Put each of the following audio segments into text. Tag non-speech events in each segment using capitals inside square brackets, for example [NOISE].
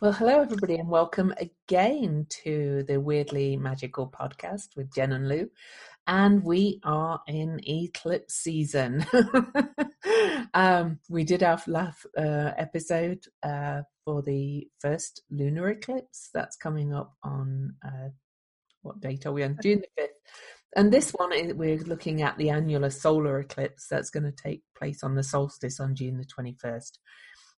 Well, hello, everybody, and welcome again to the Weirdly Magical podcast with Jen and Lou. And we are in eclipse season. [LAUGHS] um, we did our last uh, episode uh, for the first lunar eclipse. That's coming up on uh, what date are we on? June the 5th. And this one, we're looking at the annular solar eclipse that's going to take place on the solstice on June the 21st.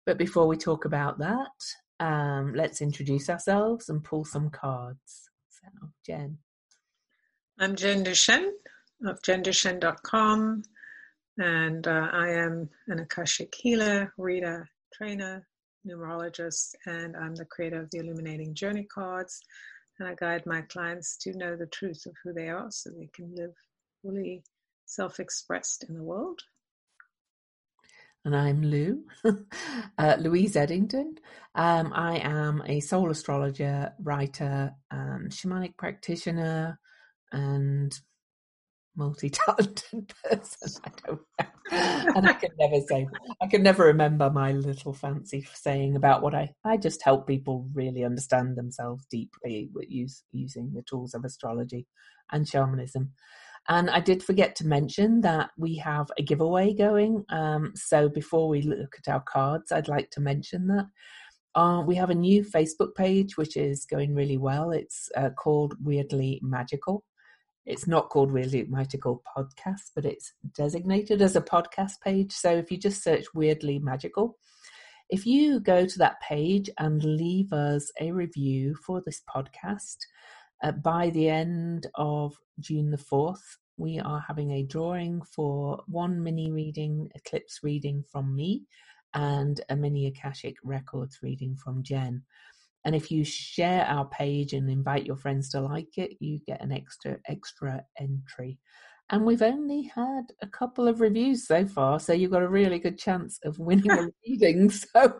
But before we talk about that, um, let's introduce ourselves and pull some cards. So, Jen. I'm Jen Duchenne of jenduchenne.com, and uh, I am an Akashic healer, reader, trainer, numerologist, and I'm the creator of the Illuminating Journey cards. And I guide my clients to know the truth of who they are so they can live fully self expressed in the world and I'm Lou, [LAUGHS] uh, Louise Eddington. Um, I am a soul astrologer, writer, um, shamanic practitioner, and multi-talented [LAUGHS] person. I don't know. and I can never say, I can never remember my little fancy saying about what I. I just help people really understand themselves deeply with use, using the tools of astrology and shamanism. And I did forget to mention that we have a giveaway going. Um, so before we look at our cards, I'd like to mention that. Uh, we have a new Facebook page which is going really well. It's uh, called Weirdly Magical. It's not called Weirdly Magical Podcast, but it's designated as a podcast page. So if you just search Weirdly Magical, if you go to that page and leave us a review for this podcast, uh, by the end of June the 4th, we are having a drawing for one mini reading, eclipse reading from me, and a mini Akashic Records reading from Jen. And if you share our page and invite your friends to like it, you get an extra extra entry. And we've only had a couple of reviews so far, so you've got a really good chance of winning a [LAUGHS] reading. [LAUGHS] So,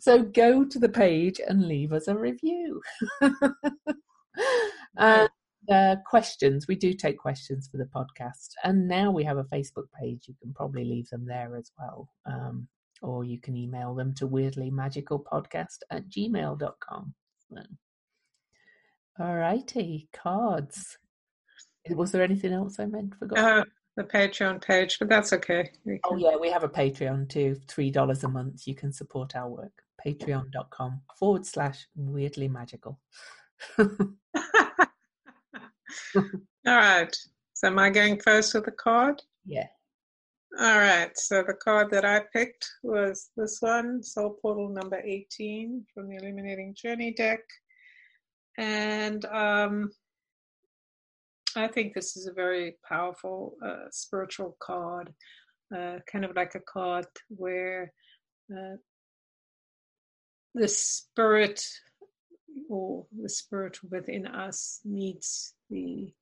so go to the page and leave us a review. [LAUGHS] and uh, questions, we do take questions for the podcast. And now we have a Facebook page. You can probably leave them there as well. Um, or you can email them to weirdlymagicalpodcast at gmail.com. So. All righty, cards. Was there anything else I meant? Forgot. Uh, the Patreon page, but that's okay. Oh yeah, we have a Patreon too. Three dollars a month. You can support our work. Patreon.com forward slash weirdly magical. [LAUGHS] [LAUGHS] All right. So am I going first with the card? Yeah. All right. So the card that I picked was this one, Soul Portal number 18 from the Illuminating Journey deck. And um, I think this is a very powerful uh, spiritual card, uh, kind of like a card where uh, the spirit or the spirit within us needs the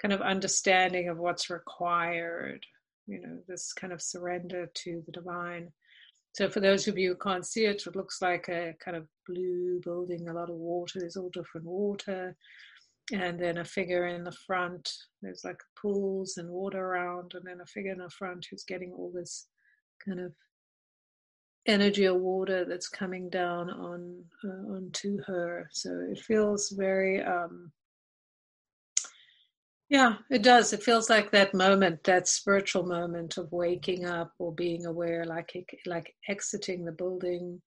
kind of understanding of what's required, you know, this kind of surrender to the divine. So, for those of you who can't see it, it looks like a kind of blue building, a lot of water. There's all different water. And then a figure in the front. There's like pools and water around, and then a figure in the front who's getting all this kind of energy or water that's coming down on uh, onto her. So it feels very um, yeah, it does. It feels like that moment, that spiritual moment of waking up or being aware, like like exiting the building.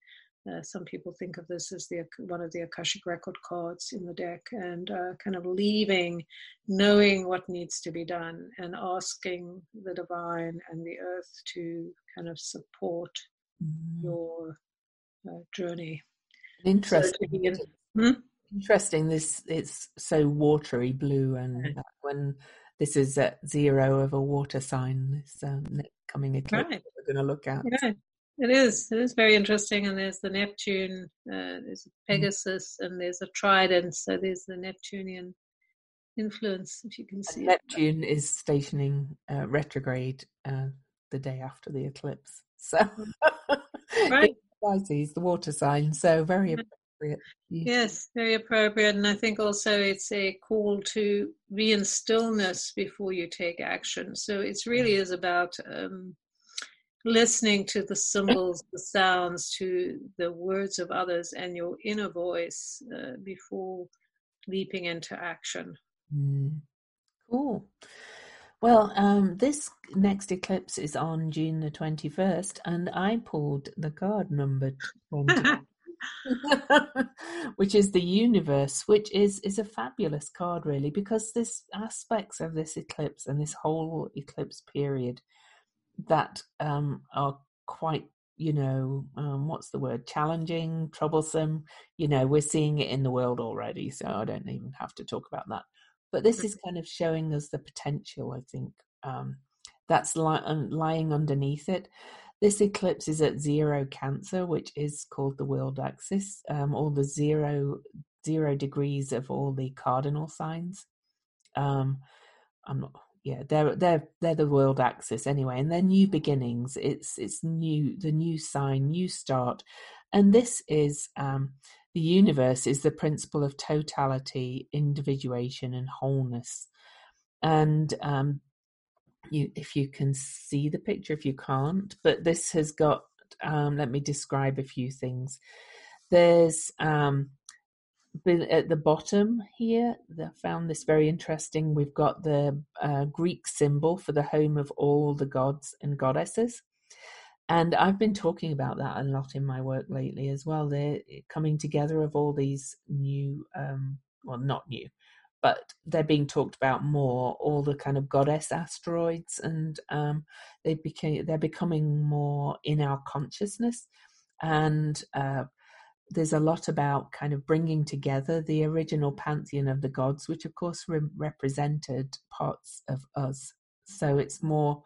Uh, some people think of this as the one of the akashic record cards in the deck, and uh, kind of leaving, knowing what needs to be done, and asking the divine and the earth to kind of support mm. your uh, journey. Interesting. So? Interesting. This it's so watery blue, and when this is at zero of a water sign, this um, coming eclipse right. we're going to look at. Yeah, it is. It is very interesting. And there's the Neptune, uh, there's mm. Pegasus, mm. and there's a Trident. So there's the Neptunian influence, if you can see. Neptune is stationing uh, retrograde uh, the day after the eclipse. So. [LAUGHS] right. Pisces, the water sign, so very appropriate. Yes, very appropriate. And I think also it's a call to be in stillness before you take action. So it really is about um, listening to the symbols, the sounds, to the words of others, and your inner voice uh, before leaping into action. Mm. Cool. Well, um, this next eclipse is on June the 21st, and I pulled the card number 20. [LAUGHS] [LAUGHS] which is the universe, which is is a fabulous card really because there's aspects of this eclipse and this whole eclipse period that um, are quite you know um, what's the word? Challenging troublesome you know we're seeing it in the world already so i don't even have to talk about that. But this is kind of showing us the potential i think um, that's li- lying underneath it this eclipse is at zero Cancer, which is called the world axis, um, all the zero zero degrees of all the cardinal signs. Um, I'm not. Yeah, they're they're they're the world axis anyway, and they're new beginnings. It's it's new, the new sign, new start, and this is um, the universe is the principle of totality, individuation, and wholeness. And um, you if you can see the picture if you can't but this has got um, let me describe a few things. There's um, at the bottom here i found this very interesting we've got the uh, greek symbol for the home of all the gods and goddesses. And i've been talking about that a lot in my work lately as well the coming together of all these new um, well not new but they're being talked about more. All the kind of goddess asteroids, and um, they became they're becoming more in our consciousness, and uh, there's a lot about kind of bringing together the original pantheon of the gods, which of course re- represented parts of us. So it's more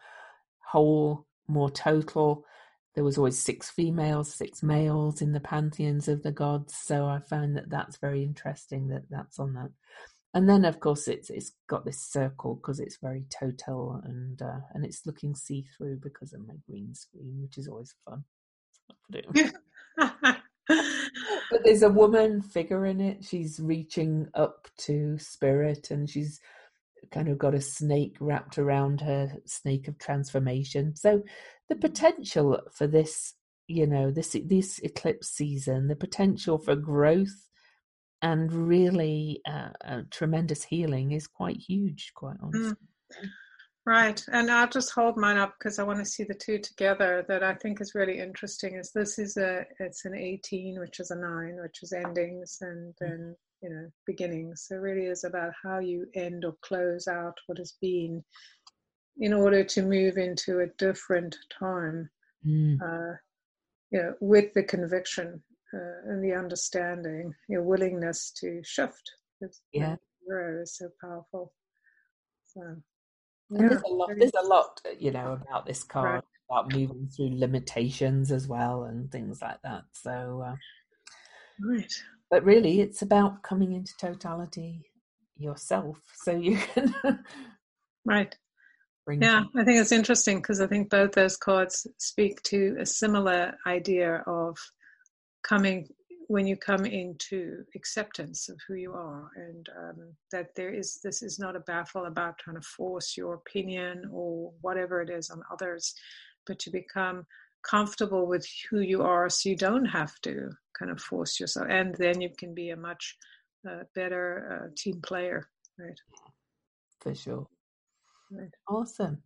whole, more total. There was always six females, six males in the pantheons of the gods. So I found that that's very interesting that that's on that and then of course it's it's got this circle because it's very total and uh, and it's looking see through because of my green screen, which is always fun. [LAUGHS] but there's a woman figure in it. She's reaching up to spirit, and she's kind of got a snake wrapped around her, snake of transformation. So the potential for this, you know, this this eclipse season, the potential for growth and really uh, uh, tremendous healing is quite huge, quite honestly. Mm. Right, and I'll just hold mine up because I want to see the two together. That I think is really interesting. Is this is a it's an eighteen, which is a nine, which is endings, and mm. then you know beginnings. So it really is about how you end or close out what has been, in order to move into a different time. Mm. Uh, you know, with the conviction uh, and the understanding, your willingness to shift. It's, yeah, zero is so powerful. So, yeah, there's a lot. There's a lot, you know, about this card right. about moving through limitations as well and things like that. So, uh, right. But really, it's about coming into totality yourself, so you [LAUGHS] can. right. yeah, I think it's interesting because I think both those cards speak to a similar idea of coming when you come into acceptance of who you are and um, that there is this is not a battle about trying to force your opinion or whatever it is on others but to become comfortable with who you are so you don't have to kind of force yourself. And then you can be a much uh, better uh, team player right? For sure. Right. awesome.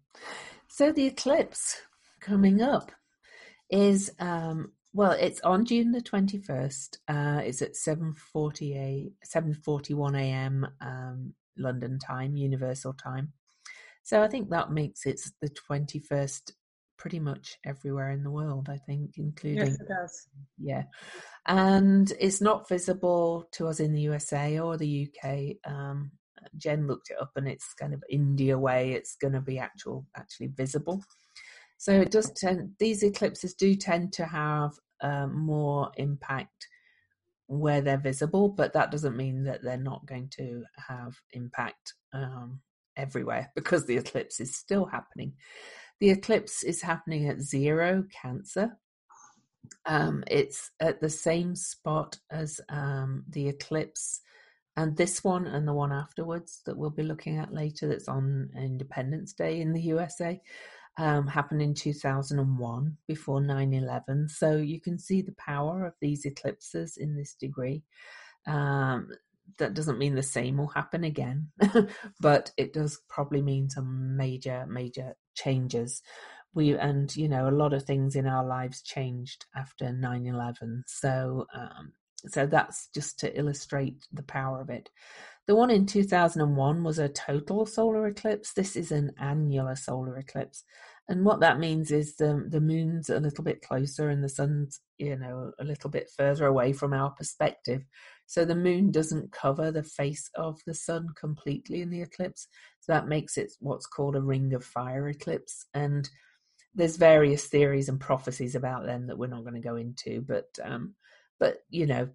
So the eclipse coming up is um, well, it's on June the 21st. Uh, it's at 7.40 7.41 a.m. Um, London time, Universal time. So I think that makes it the 21st pretty much everywhere in the world, I think, including... Yes, it does. Yeah. And it's not visible to us in the USA or the UK. Um, Jen looked it up and it's kind of India way. It's going to be actual, actually visible. So it does tend, these eclipses do tend to have um, more impact where they're visible, but that doesn't mean that they're not going to have impact um, everywhere [LAUGHS] because the eclipse is still happening. The eclipse is happening at zero Cancer. Um, it's at the same spot as um, the eclipse and this one and the one afterwards that we'll be looking at later that's on Independence Day in the USA um, happened in 2001 before 9 11. So you can see the power of these eclipses in this degree. Um, that doesn't mean the same will happen again, [LAUGHS] but it does probably mean some major, major changes. We and you know a lot of things in our lives changed after 9/11. So um, so that's just to illustrate the power of it. The one in 2001 was a total solar eclipse. This is an annular solar eclipse. And what that means is the, the moon's a little bit closer and the sun's, you know, a little bit further away from our perspective. So the moon doesn't cover the face of the sun completely in the eclipse. So that makes it what's called a ring of fire eclipse. And there's various theories and prophecies about them that we're not going to go into, but um, but you know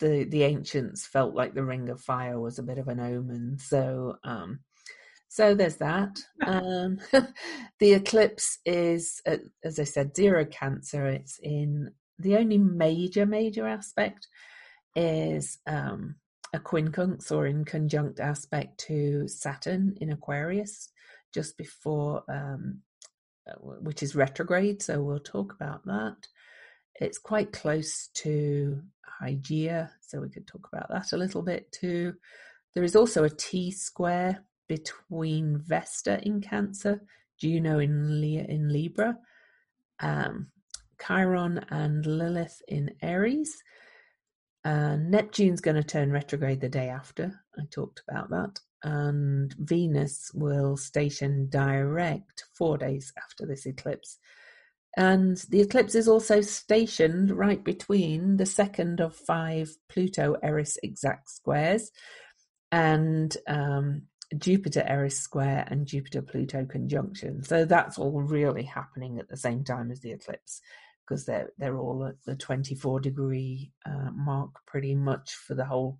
the the ancients felt like the ring of fire was a bit of an omen so um so there's that. Um [LAUGHS] the eclipse is uh, as i said zero cancer. It's in the only major major aspect is um a quincunx or inconjunct aspect to saturn in aquarius just before um uh, which is retrograde so we'll talk about that. It's quite close to Hygeia, so we could talk about that a little bit too. There is also a T square between Vesta in Cancer, Juno in, Le- in Libra, um, Chiron and Lilith in Aries. Uh, Neptune's going to turn retrograde the day after. I talked about that. And Venus will station direct four days after this eclipse and the eclipse is also stationed right between the second of five Pluto Eris exact squares and um, Jupiter Eris square and Jupiter Pluto conjunction. So that's all really happening at the same time as the eclipse because they're they're all at the 24 degree uh, mark pretty much for the whole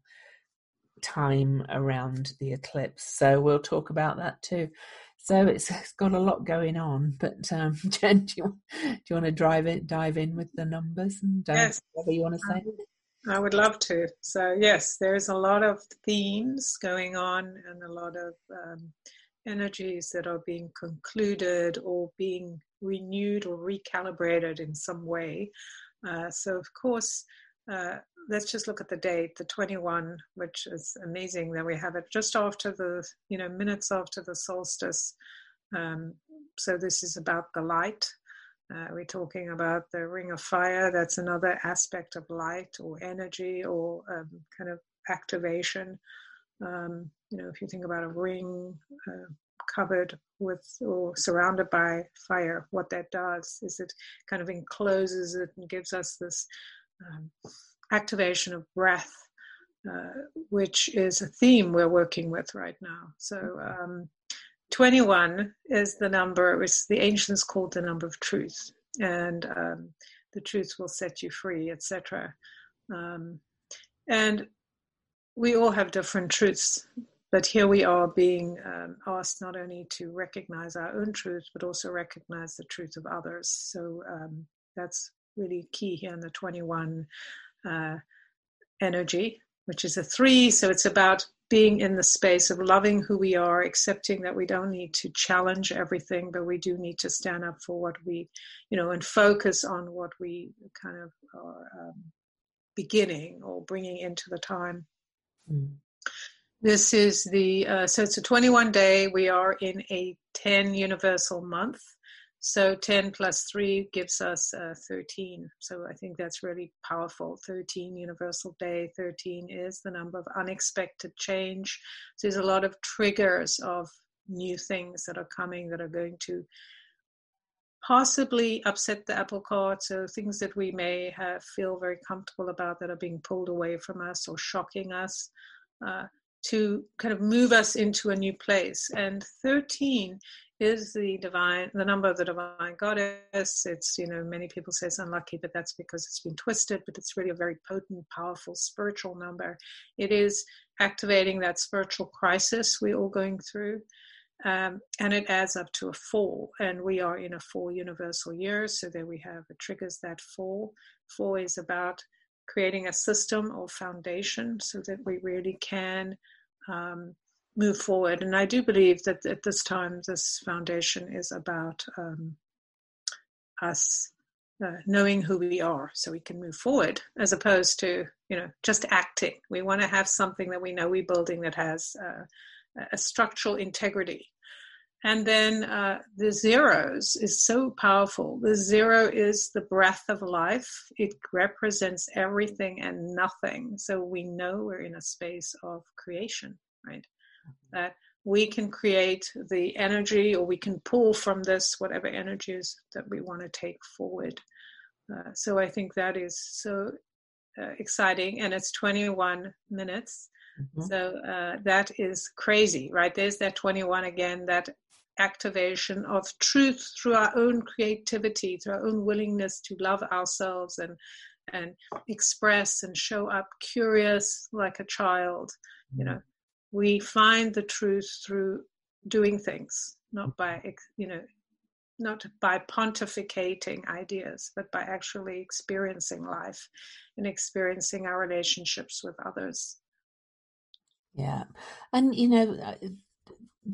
time around the eclipse. So we'll talk about that too. So it's, it's got a lot going on. But um, [LAUGHS] Jen, do you, do you want to drive it, dive in with the numbers and uh, yes. whatever you want to say? I would love to. So yes, there's a lot of themes going on and a lot of um, energies that are being concluded or being renewed or recalibrated in some way. Uh, so of course, uh, let's just look at the date, the 21, which is amazing that we have it just after the, you know, minutes after the solstice. Um, so this is about the light. Uh, we're talking about the ring of fire. That's another aspect of light or energy or um, kind of activation. Um, you know, if you think about a ring uh, covered with or surrounded by fire, what that does is it kind of encloses it and gives us this um, activation of breath, uh, which is a theme we're working with right now. So, um, 21 is the number, which the ancients called the number of truth, and um, the truth will set you free, etc. Um, and we all have different truths, but here we are being um, asked not only to recognize our own truth, but also recognize the truth of others. So um, that's really key here in the 21 uh, energy, which is a three. So it's about being in the space of loving who we are, accepting that we don't need to challenge everything, but we do need to stand up for what we, you know, and focus on what we kind of are um, beginning or bringing into the time. Mm. This is the, uh, so it's a 21 day. We are in a 10 universal month. So 10 plus 3 gives us uh, 13. So I think that's really powerful. 13, universal day. 13 is the number of unexpected change. So there's a lot of triggers of new things that are coming that are going to possibly upset the apple cart. So things that we may have feel very comfortable about that are being pulled away from us or shocking us. Uh, to kind of move us into a new place. And 13 is the divine, the number of the divine goddess. It's, you know, many people say it's unlucky, but that's because it's been twisted, but it's really a very potent, powerful spiritual number. It is activating that spiritual crisis we're all going through. Um, and it adds up to a four, and we are in a four universal year, so there we have it triggers that four. Four is about creating a system or foundation so that we really can um, move forward. And I do believe that at this time, this foundation is about um, us uh, knowing who we are so we can move forward as opposed to you know just acting. We want to have something that we know we're building that has uh, a structural integrity. And then uh, the zeros is so powerful. The zero is the breath of life. It represents everything and nothing. So we know we're in a space of creation right. That we can create the energy or we can pull from this whatever energies that we want to take forward. Uh, so I think that is so uh, exciting, and it's 21 minutes. Mm-hmm. So uh, that is crazy, right? There's that 21 again, that activation of truth through our own creativity, through our own willingness to love ourselves and and express and show up curious like a child, you mm-hmm. know, we find the truth through doing things, not by, you know, not by pontificating ideas, but by actually experiencing life and experiencing our relationships with others. Yeah. And, you know, uh,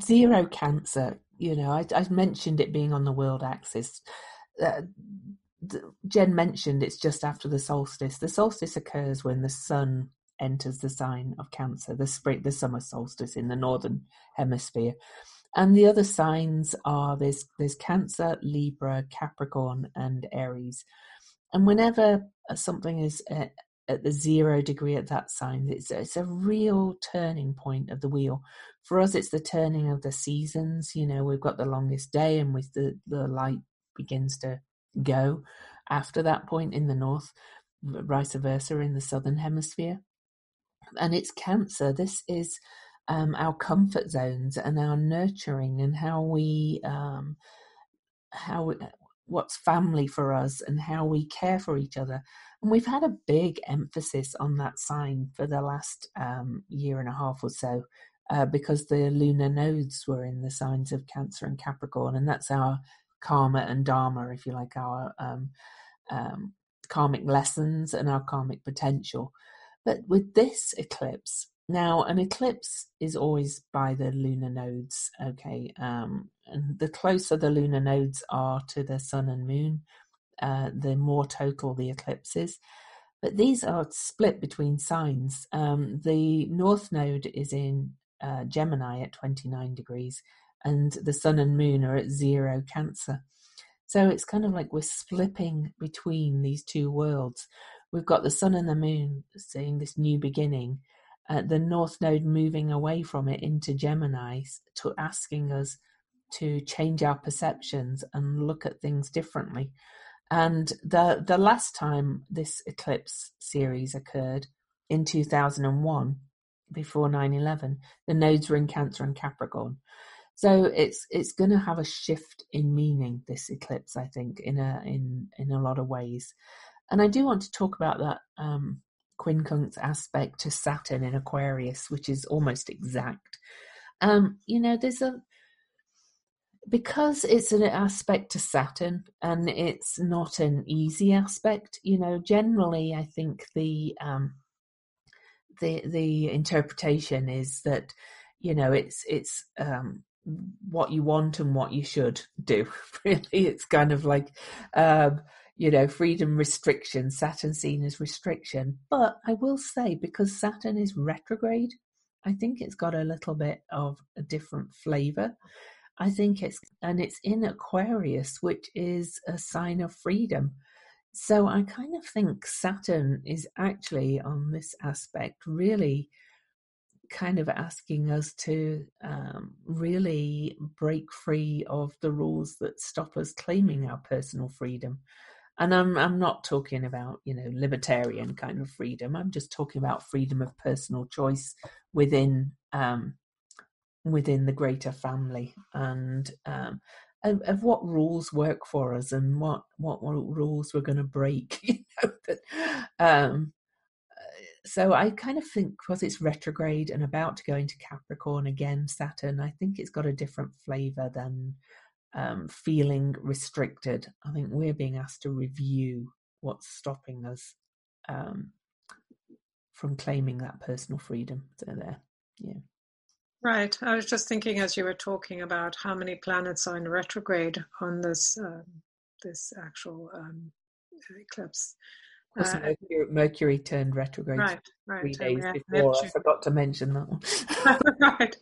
zero cancer, you know, I, I mentioned it being on the world axis. Uh, Jen mentioned it's just after the solstice. The solstice occurs when the sun enters the sign of Cancer, the spring, the summer solstice in the northern hemisphere. And the other signs are there's there's Cancer, Libra, Capricorn, and Aries. And whenever uh, something is at, at the zero degree at that sign, it's it's a real turning point of the wheel. For us, it's the turning of the seasons. You know, we've got the longest day, and with the the light begins to go after that point in the north, vice versa in the southern hemisphere and it's cancer. This is um, our comfort zones and our nurturing and how we um, how what's family for us and how we care for each other. And we've had a big emphasis on that sign for the last um, year and a half or so. Uh, because the lunar nodes were in the signs of Cancer and Capricorn, and that's our karma and dharma, if you like, our um, um, karmic lessons and our karmic potential. But with this eclipse, now an eclipse is always by the lunar nodes, okay? Um, and the closer the lunar nodes are to the sun and moon, uh, the more total the eclipse is. But these are split between signs. Um, the north node is in uh, Gemini at 29 degrees, and the sun and moon are at zero Cancer. So it's kind of like we're slipping between these two worlds we've got the sun and the moon seeing this new beginning, uh, the North Node moving away from it into Gemini, to asking us to change our perceptions and look at things differently. And the the last time this eclipse series occurred in 2001, before 9/11, the nodes were in Cancer and Capricorn. So it's it's going to have a shift in meaning this eclipse, I think, in a in in a lot of ways. And I do want to talk about that um, quincunx aspect to Saturn in Aquarius, which is almost exact. Um, you know, there's a because it's an aspect to Saturn and it's not an easy aspect. You know, generally, I think the um, the the interpretation is that you know it's it's um, what you want and what you should do. [LAUGHS] Really, it's kind of like um, you know, freedom restriction, Saturn seen as restriction. But I will say, because Saturn is retrograde, I think it's got a little bit of a different flavor. I think it's, and it's in Aquarius, which is a sign of freedom. So I kind of think Saturn is actually on this aspect really kind of asking us to um, really break free of the rules that stop us claiming our personal freedom and I'm I'm not talking about you know libertarian kind of freedom. I'm just talking about freedom of personal choice within um, within the greater family and um, of, of, what rules work for us and what what, what rules we're going to break. [LAUGHS] You know, um, so I kind of think because it's retrograde and about to go into Capricorn again, Saturn. I think it's got a different flavour than um, feeling restricted. I think we're being asked to review what's stopping us um, from claiming that personal freedom. So there, yeah. Right. I was just thinking as you were talking about how many planets are in retrograde on this um, this actual um, eclipse. Uh, Mercury, Mercury, turned retrograde right, right. three days before. Neptune. I forgot to mention that one. [LAUGHS] right.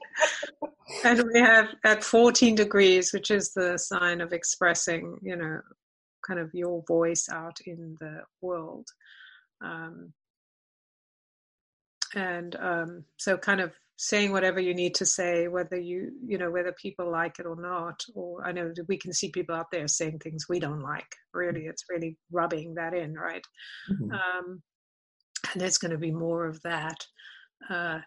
And we have at 14 degrees, which is the sign of expressing, you know, kind of your voice out in the world. Um, and um, so kind of saying whatever you need to say whether you you know whether people like it or not or i know we can see people out there saying things we don't like. Really it's really rubbing that in right? Mm-hmm. um, and there's going to be more of that. Uh,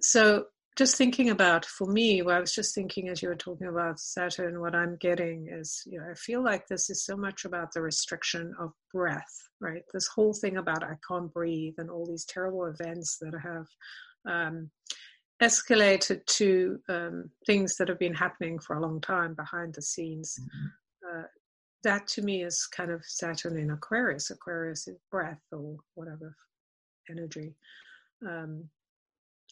so just thinking about for me well, i was just thinking as you were talking about saturn what i'm getting is you know i feel like this is so much about the restriction of breath right? This whole thing about i can't breathe and all these terrible events that have um, escalated to um, things that have been happening for a long time behind the scenes mm-hmm. uh, that to me is kind of saturn in aquarius aquarius is breath or whatever energy um,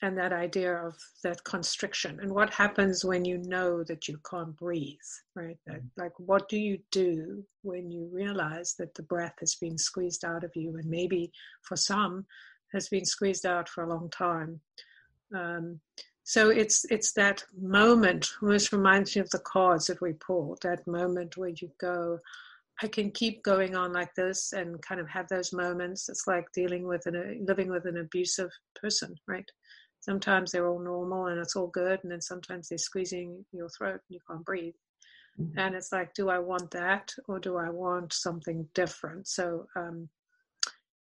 and that idea of that constriction and what happens when you know that you can't breathe right that, mm-hmm. like what do you do when you realize that the breath has been squeezed out of you and maybe for some has been squeezed out for a long time um, so it's it's that moment almost reminds me of the cards that we pulled that moment where you go I can keep going on like this and kind of have those moments. It's like dealing with an living with an abusive person, right? sometimes they're all normal and it's all good and then sometimes they're squeezing your throat and you can't breathe mm-hmm. and it's like do i want that or do i want something different so um,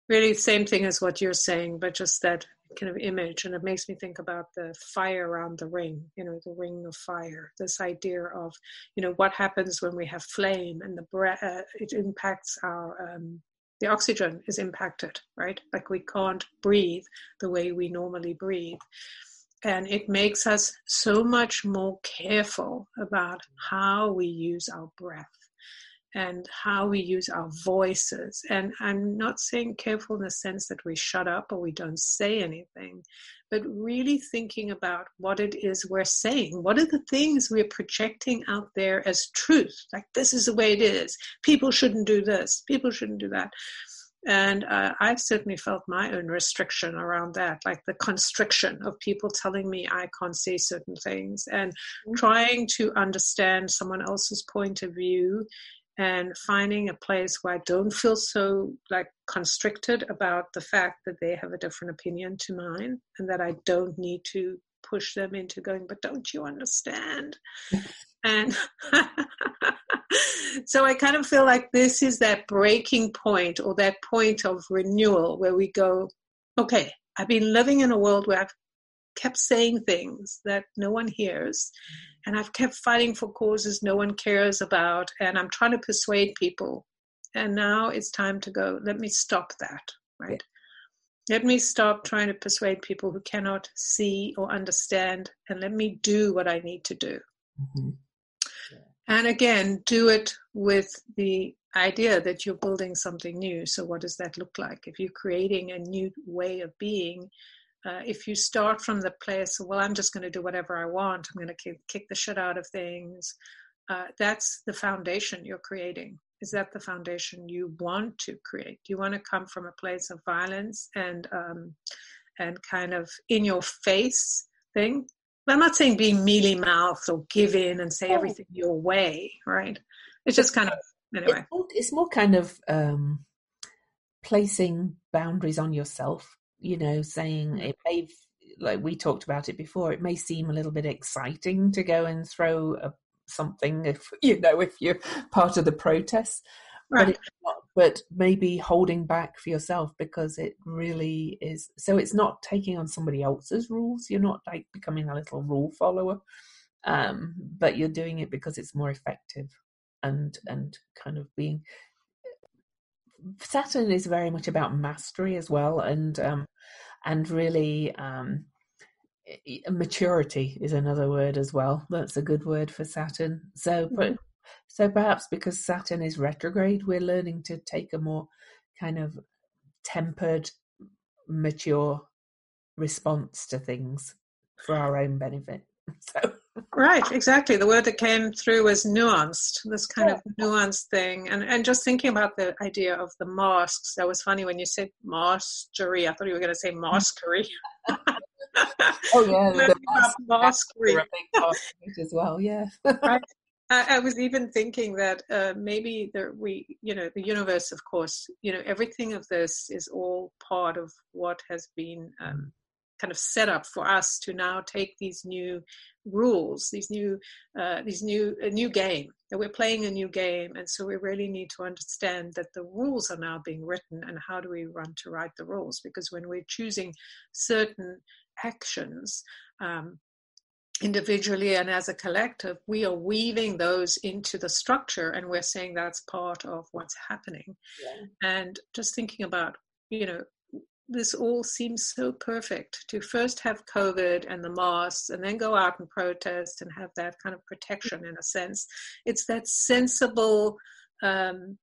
really same thing as what you're saying but just that kind of image and it makes me think about the fire around the ring you know the ring of fire this idea of you know what happens when we have flame and the breath uh, it impacts our um, the oxygen is impacted, right? Like we can't breathe the way we normally breathe. And it makes us so much more careful about how we use our breath and how we use our voices. And I'm not saying careful in the sense that we shut up or we don't say anything, but really thinking about what it is we're saying. What are the things we're projecting out there as truth? Like, this is the way it is. People shouldn't do this, people shouldn't do that. And uh, I've certainly felt my own restriction around that, like the constriction of people telling me I can't say certain things and mm-hmm. trying to understand someone else's point of view and finding a place where I don't feel so like constricted about the fact that they have a different opinion to mine and that I don't need to push them into going, but don't you understand? [LAUGHS] and [LAUGHS] so I kind of feel like this is that breaking point or that point of renewal where we go, okay, I've been living in a world where I've kept saying things that no one hears and I've kept fighting for causes no one cares about, and I'm trying to persuade people. And now it's time to go, let me stop that, right? Let me stop trying to persuade people who cannot see or understand, and let me do what I need to do. Mm-hmm. Yeah. And again, do it with the idea that you're building something new. So, what does that look like? If you're creating a new way of being, uh, if you start from the place, well, I'm just going to do whatever I want, I'm going to kick, kick the shit out of things, uh, that's the foundation you're creating. Is that the foundation you want to create? Do you want to come from a place of violence and um, and kind of in your face thing? I'm not saying be mealy mouthed or give in and say oh. everything your way, right? It's just kind of anyway. It's more, it's more kind of um, placing boundaries on yourself you know, saying mm. it may, like we talked about it before, it may seem a little bit exciting to go and throw a, something if, [LAUGHS] you know, if you're part of the protest. Right. But, not, but maybe holding back for yourself because it really is. So it's not taking on somebody else's rules. You're not like becoming a little rule follower, um, but you're doing it because it's more effective and and kind of being Saturn is very much about mastery as well, and um, and really um, maturity is another word as well. That's a good word for Saturn. So, mm-hmm. so perhaps because Saturn is retrograde, we're learning to take a more kind of tempered, mature response to things. for our own benefit. [LAUGHS] So. Right, exactly. The word that came through was nuanced, this kind yeah. of nuanced thing. And and just thinking about the idea of the masks, that was funny when you said mastery. I thought you were going to say maskery. [LAUGHS] oh, yeah. The maskery. as well, yeah. right. [LAUGHS] I, I, was even thinking that uh, maybe there, we, you know, the universe, of course, you know, everything of this is all part of what has been um, kind of set up for us to now take these new rules, these new, uh, these new, a new game. That we're playing a new game, and so we really need to understand that the rules are now being written, and how do we run to write the rules? Because when we're choosing certain actions. Um, individually and as a collective, we are weaving those into the structure and we're saying that's part of what's happening. Yeah. And just thinking about, you know, this all seems so perfect to first have COVID and the masks and then go out and protest and have that kind of protection in a sense. It's that sensible um,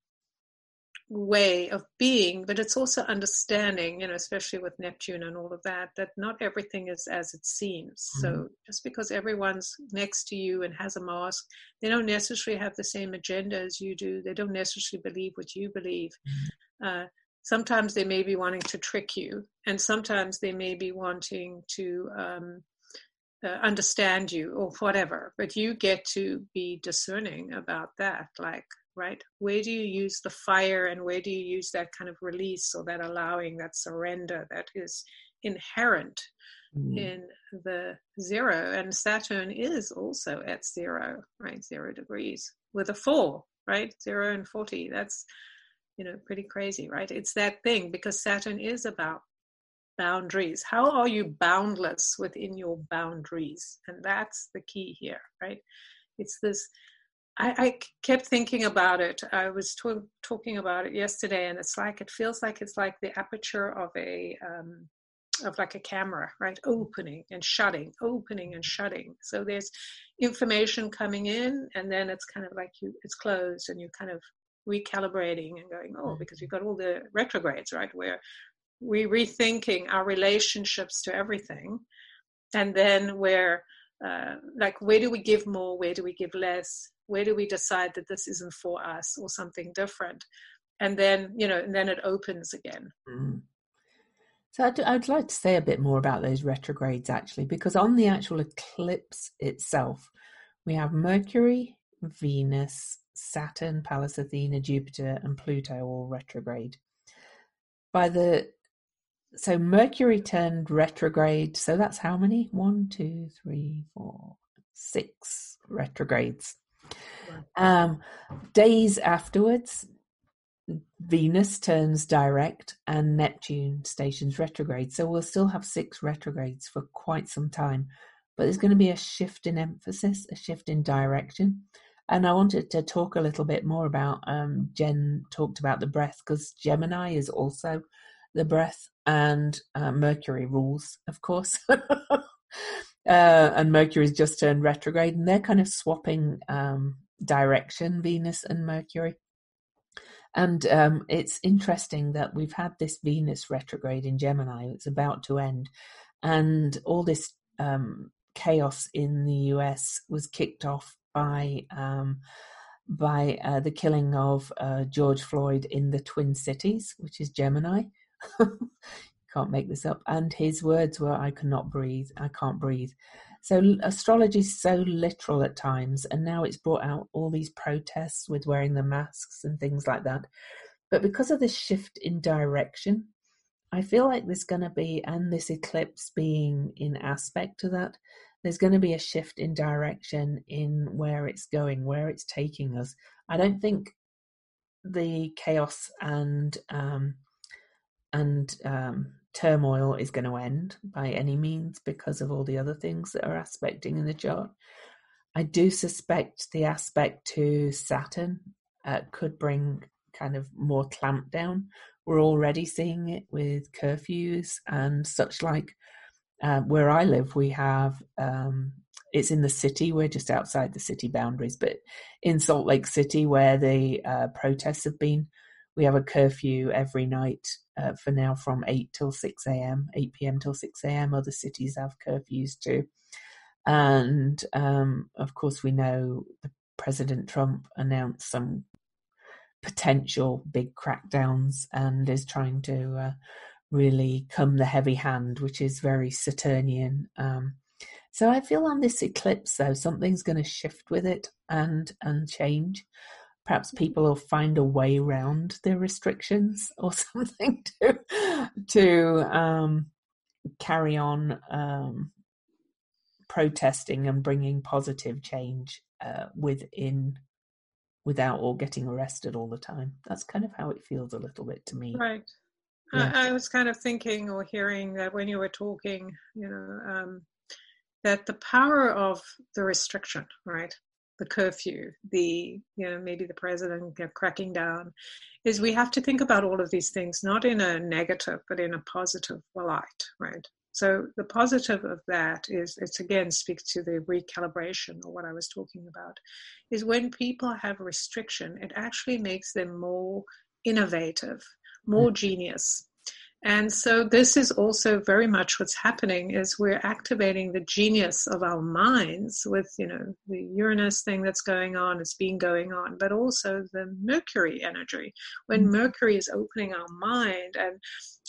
way of being, but it's also understanding, you know, especially with Neptune and all of that, that not everything is as it seems. Mm-hmm. So just because everyone's next to you and has a mask, they don't necessarily have the same agenda as you do. They don't necessarily believe what you believe. Mm-hmm. Uh, sometimes they may be wanting to trick you, and sometimes they may be wanting to um, uh, understand you or whatever. But you get to be discerning about that. Like, right, where do you use the fire, and where do you use that kind of release or that allowing, that surrender that is inherent mm. in the zero? And Saturn is also at zero, right, zero degrees with a four, right, zero and forty. That's you know pretty crazy right? It's that thing because saturn is about boundaries. How are you boundless within your boundaries? And that's the key here right? It's this i, I kept thinking about it. I was talking about it yesterday and it's like it feels like it's like the aperture of a um, of like a camera right? Opening and shutting opening and shutting. So there's information coming in and then it's kind of like you it's closed and you kind of recalibrating and going, oh, because we've got all the retrogrades, right? Where we're rethinking our relationships to everything. And then where, uh, like, where do we give more? Where do we give less? Where do we decide that this isn't for us or something different? And then, you know, and then it opens again. Mm. So I'd, I'd, like to say a bit more about those retrogrades actually, because on the actual eclipse itself, we have Mercury, Venus, Saturn, Pallas Athena, Jupiter, and Pluto all retrograde. By the so Mercury turned retrograde. So that's how many? One, two, three, four, six retrogrades. Um, days afterwards, Venus turns direct and Neptune stations retrograde. So we'll still have six retrogrades for quite some time. But there's going to be a shift in emphasis, a shift in direction. And I wanted to talk a little bit more about um, Jen talked about the breath because Gemini is also the breath and uh, Mercury rules, of course. [LAUGHS] uh, and Mercury's just turned retrograde, and they're kind of swapping um, direction, Venus and Mercury. And um, it's interesting that we've had this Venus retrograde in Gemini. It's about to end, and all this um, chaos in the US was kicked off by um, by uh, the killing of uh, George Floyd in the Twin Cities, which is Gemini. [LAUGHS] can't make this up. And his words were, "I cannot breathe. I can't breathe." So astrology is so literal at times, and now it's brought out all these protests with wearing the masks and things like that. But because of this shift in direction, I feel like there's going to be, and this eclipse being in aspect to that, there's going to be a shift in direction in where it's going, where it's taking us. I don't think the chaos and um, and um, turmoil is going to end by any means because of all the other things that are aspecting in the chart. I do suspect the aspect to Saturn uh, could bring kind of more clamp down. We're already seeing it with curfews and such like uh, where I live, we have um, it's in the city. We're just outside the city boundaries, but in Salt Lake City, where the uh, protests have been, we have a curfew every night uh, for now from 8 till 6 a.m., 8 p.m. till 6 a.m. Other cities have curfews too. And um, of course, we know President Trump announced some potential big crackdowns and is trying to uh, really come the heavy hand, which is very Saturnian. Um, so I feel on this eclipse, though, something's going to shift with it and and change. Perhaps people will find a way around the restrictions [LAUGHS] or something to to um, carry on um, protesting and bringing positive change uh, within without all getting arrested all the time. That's kind of how it feels a little bit to me. Right. Yeah. I, I, was kind of thinking or hearing that when you were talking, you know, um, that the power of the restriction, right, the curfew, the you know maybe the president cracking down, is we have to think about all of these things not in a negative but in a positive light, right? So the positive of that is it's again speaks to the recalibration or what I was talking about, is when people have restriction, it actually makes them more innovative, more mm. genius and so this is also very much what's happening is we're activating the genius of our minds with, you know, the Uranus thing that's going on, it's been going on, but also the Mercury energy. When mm-hmm. Mercury is opening our mind and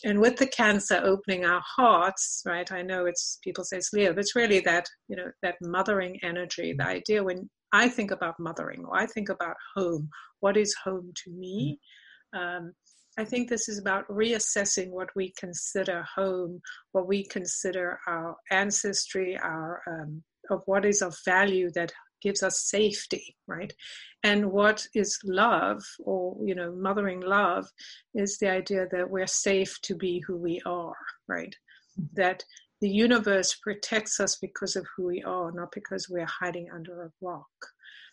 and with the cancer opening our hearts, right? I know it's people say it's Leo, but it's really that, you know, that mothering energy, the mm-hmm. idea when I think about mothering or I think about home, what is home to me? Mm-hmm. Um, I think this is about reassessing what we consider home, what we consider our ancestry, our um, of what is of value that gives us safety, right? And what is love, or you know, mothering love, is the idea that we're safe to be who we are, right? That the universe protects us because of who we are, not because we're hiding under a rock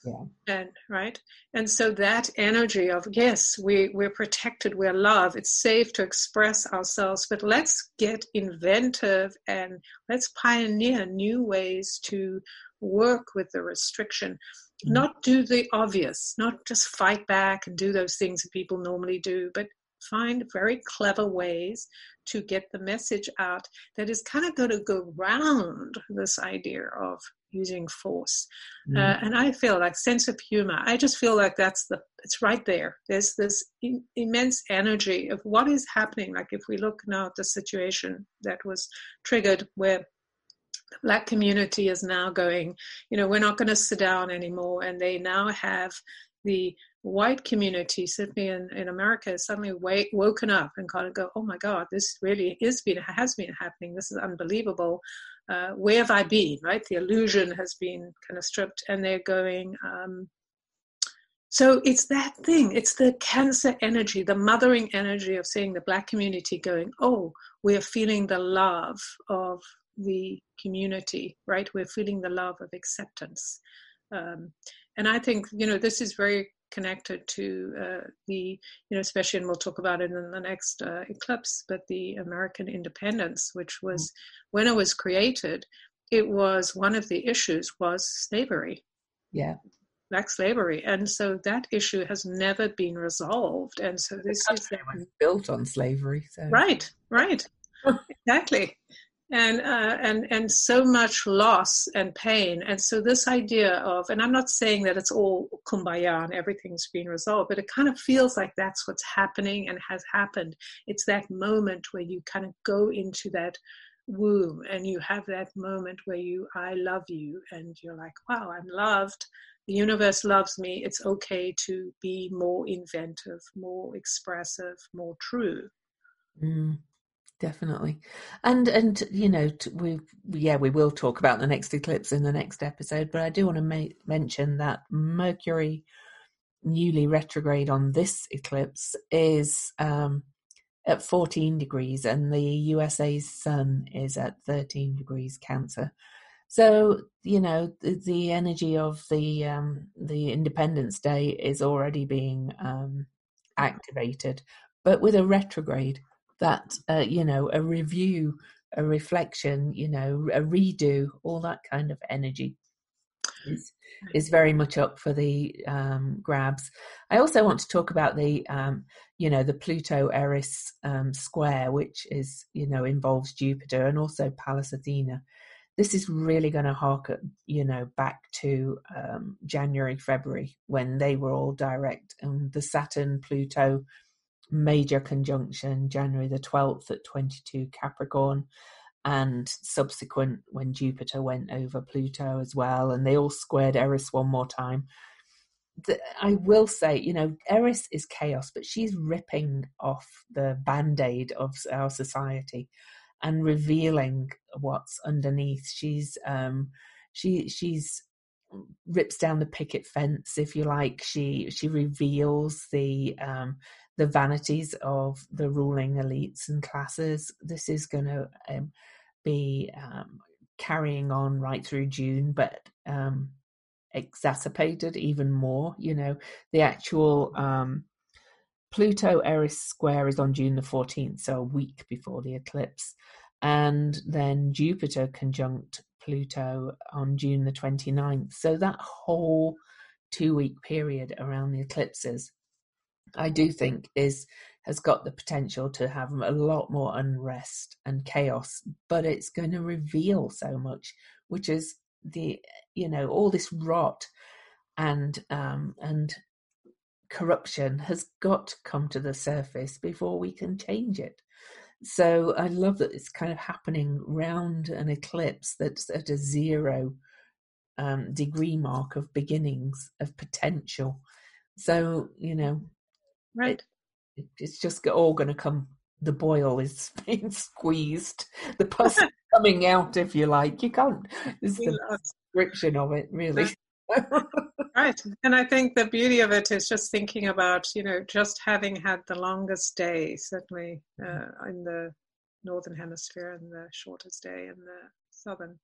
yeah. and right and so that energy of yes we we're protected we're loved it's safe to express ourselves but let's get inventive and let's pioneer new ways to work with the restriction mm-hmm. not do the obvious not just fight back and do those things that people normally do but find very clever ways to get the message out that is kind of going to go round this idea of using force. Mm. Uh, and I feel like sense of humor. I just feel like that's the it's right there. There's this in, immense energy of what is happening. Like if we look now at the situation that was triggered where the black community is now going, you know, we're not going to sit down anymore, and they now have the white community, certainly in, in America, suddenly wake, woken up and kind of go, oh my God, this really is been, has been happening. This is unbelievable. Uh, where have I been, right? The illusion has been kind of stripped and they're going, um, so it's that thing. It's the cancer energy, the mothering energy of seeing the black community going, oh, we're feeling the love of the community, right? We're feeling the love of acceptance. Um, and I think, you know, this is very connected to uh, the, you know, especially, and we'll talk about it in the next uh, eclipse, but the American independence, which was mm-hmm. when it was created, it was one of the issues was slavery. Yeah. Black slavery, and so that issue has never been resolved, and so this is built on slavery. So. Right, right, [LAUGHS] exactly and uh, and and so much loss and pain. And so this idea of and i'm not saying that it's all kumbaya and everything's been resolved but it kind of feels like that's what's happening and has happened. It's that moment where you kind of go into that womb and you have that moment where you i love you and you're like wow i'm loved. The universe loves me. It's okay to be more inventive more expressive more true. Mm definitely. And and you know we yeah we will talk about the next eclipse in the next episode but i do want to mention that mercury newly retrograde on this eclipse is um at 14 degrees and the usa's sun is at 13 degrees cancer. So you know the, the energy of the um the independence day is already being um activated but with a retrograde that uh, you know a review a reflection you know a redo all that kind of energy is, is very much up for the um, grabs. I also want to talk about the, um, you know, the Pluto Eris um, square, which is, you know, involves Jupiter and also Pallas Athena. This is really going to harken, you know, back to um, January, February when they were all direct, and the Saturn Pluto major conjunction January the 12th at 22 Capricorn and subsequent when Jupiter went over Pluto as well, and they all squared Eris one more time. The, I will say, you know, Eris is chaos, but she's ripping off the band aid of our society and revealing what's underneath. She's um, she she's rips down the picket fence, if you like. She she reveals the um, the vanities of the ruling elites and classes. This is going to um, be um, carrying on right through June, but um, exacerbated even more. You know, the actual um, Pluto Eris square is on June the 14th, so a week before the eclipse. And then Jupiter conjunct Pluto on June the 29th. So that whole two week period around the eclipses I do think is has got the potential to have a lot more unrest and chaos, but it's going to reveal so much, which is the you know all this rot and um, and corruption has got to come to the surface before we can change it. So I love that it's kind of happening round an eclipse that's at a zero um, degree mark of beginnings of potential. So you know Right. It, it's just all going to come. The boil is [LAUGHS] being squeezed. The pus [LAUGHS] coming out, if you like. You can't. It's the description of it, really. [LAUGHS] right. And I think the beauty of it is just thinking about, you know, just having had the longest day, certainly uh, in the northern hemisphere, and the shortest day in the southern.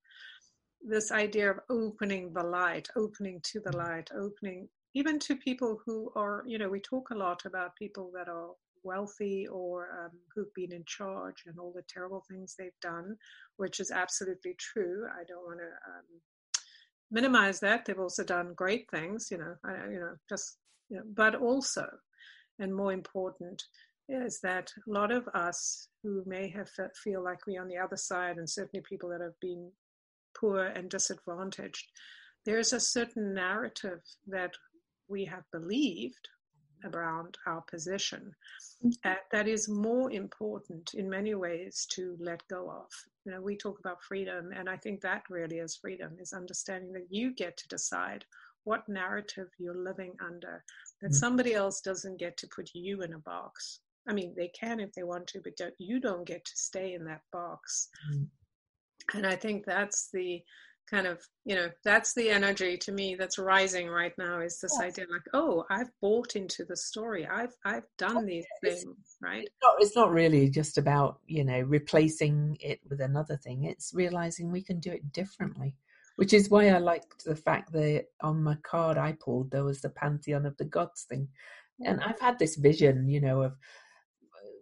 This idea of opening the light, opening to the light, opening even to people who are, you know, we talk a lot about people that are wealthy or um, who've been in charge and all the terrible things they've done, which is absolutely true. I don't want to um, minimize that. They've also done great things, you know, I, you know, just, you know, but also, and more important, is that a lot of us who may have felt feel like we're on the other side, and certainly people that have been poor and disadvantaged, there's a certain narrative that we have believed around our position. Uh, that is more important in many ways to let go of. You know we talk about freedom and i think that really is freedom is understanding that you get to decide what narrative you're living under that mm-hmm. somebody else doesn't get to put you in a box. I mean they can if they want to but don't, you don't get to stay in that box. Mm-hmm. and i think that's the kind of you know that's the energy to me that's rising right now is this yes. idea like oh i've bought into the story. I've i've done these it's, things right? it's not, it's not really just about you know replacing it with another thing. It's realizing we can do it differently which is why i liked the fact that on my card i pulled there was the pantheon of the gods thing. And i've had this vision you know of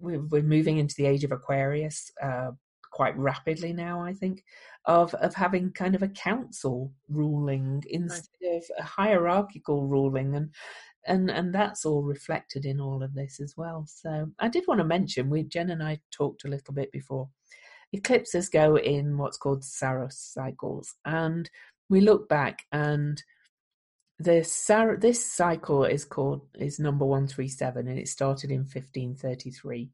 we're, moving into the age of aquarius uh, quite rapidly now, I think, of of having kind of a council ruling instead right. of a hierarchical ruling, and and and that's all reflected in all of this as well. So I did want to mention we Jen and I talked a little bit before. Eclipses go in what's called Saros cycles, and we look back and this this cycle is called is number 137 and it started in 1533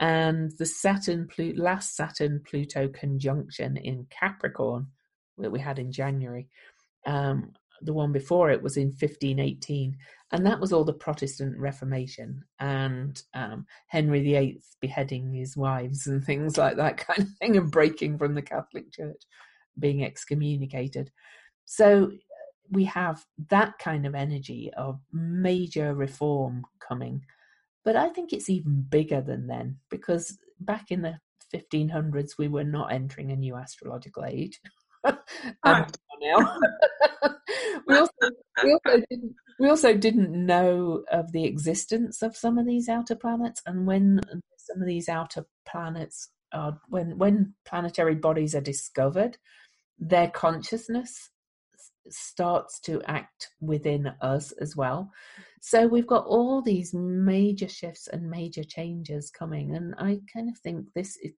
and the Saturn last Saturn Pluto conjunction in Capricorn that we had in January. Um, the one before it was in 1518, and that was all the Protestant Reformation and um, Henry VIII beheading his wives and things like that kind of thing, and breaking from the Catholic Church, being excommunicated. So we have that kind of energy of major reform coming but I think it's even bigger than then because back in the 1500s, we were not entering a new astrological age. [LAUGHS] now. [LAUGHS] we, also, we, also didn't, we also didn't know of the existence of some of these outer planets, and when some of these outer planets are, when when planetary bodies are discovered, their consciousness starts to act within us as well. So we've got all these major shifts and major changes coming, and I kind of think this is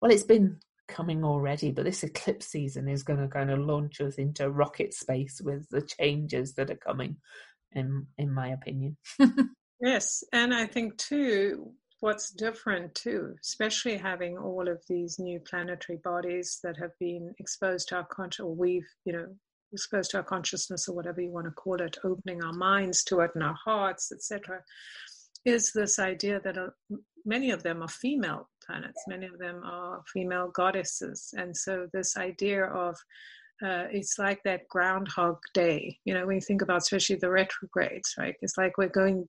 well, it's been coming already, but this eclipse season is going to kind of launch us into rocket space with the changes that are coming, in in my opinion. [LAUGHS] yes, and I think too, what's different too, especially having all of these new planetary bodies that have been exposed to our conscious, or we've, you know, exposed to our consciousness or whatever you want to call it, opening our minds to it and our hearts, etc., is this idea that uh, many of them are female planets, many of them are female goddesses, and so this idea of uh, it's like that Groundhog Day. You know, when you think about especially the retrogrades, right? It's like we're going,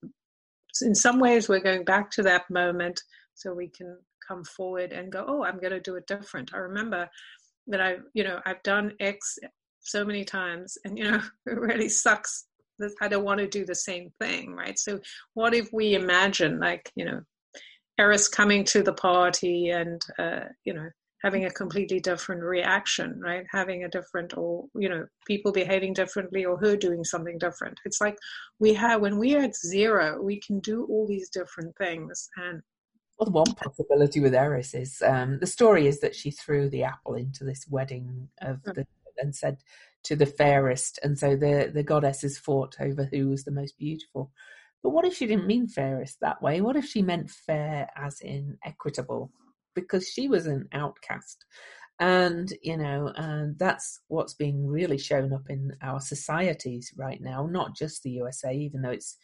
in some ways, we're going back to that moment so we can come forward and go, oh, I'm going to do it different. I remember that I, you know, I've done X so many times and you know [LAUGHS] it really sucks that i don't want to do the same thing right? So what if we imagine like you know eris coming to the party and uh, you know having a completely different reaction right? Having a different or you know people behaving differently or her doing something different. It's like we have when we are at zero we can do all these different things and well, one possibility with Eris is um, the story is that she threw the apple into this wedding of hmm. the and said to the fairest, and so the the goddesses fought over who was the most beautiful. But what if she didn't mean fairest that way? What if she meant fair as in equitable? Because she was an outcast. And, you know, and that's what's being really shown up in our societies right now, not just the USA, even though it's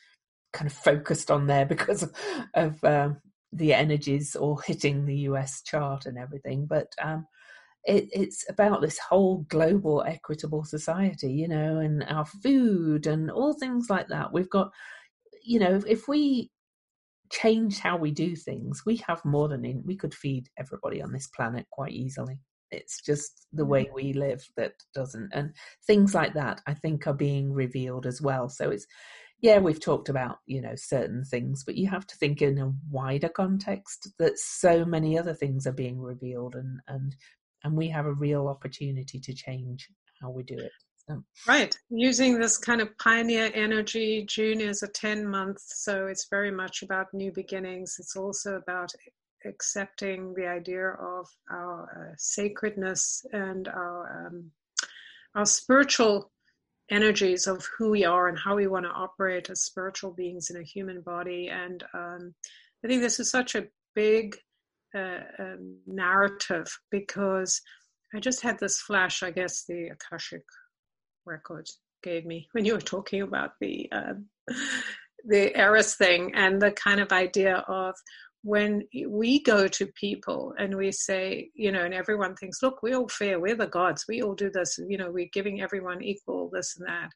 kind of focused on there [LAUGHS] because of, um, the energies all hitting the US chart and everything. But um, it, it's about this whole global equitable society, you know, and our food and all things like that. We've got, you know, if, if we change how we do things, we have more than in, we could feed everybody on this planet quite easily. It's just the way mm. we live that doesn't, and things like that I think are being revealed as well. So it's, yeah, we've talked about you know certain things, but you have to think in a wider context that so many other things are being revealed and and and we have a real opportunity to change how we do it. So. Right, using this kind of pioneer energy. June is a 10 month, so it's very much about new beginnings. It's also about accepting the idea of our uh, sacredness and our um, our spiritual energies of who we are and how we want to operate as spiritual beings in a human body. And um, I think this is such a big uh, narrative because I just had this flash, I guess the Akashic record gave me when you were talking about the um, [LAUGHS] the Eris thing and the kind of idea of when we go to people and we say, you know, and everyone thinks, look, we're all fair, we're the gods, we all do this, you know, we're giving everyone equal this and that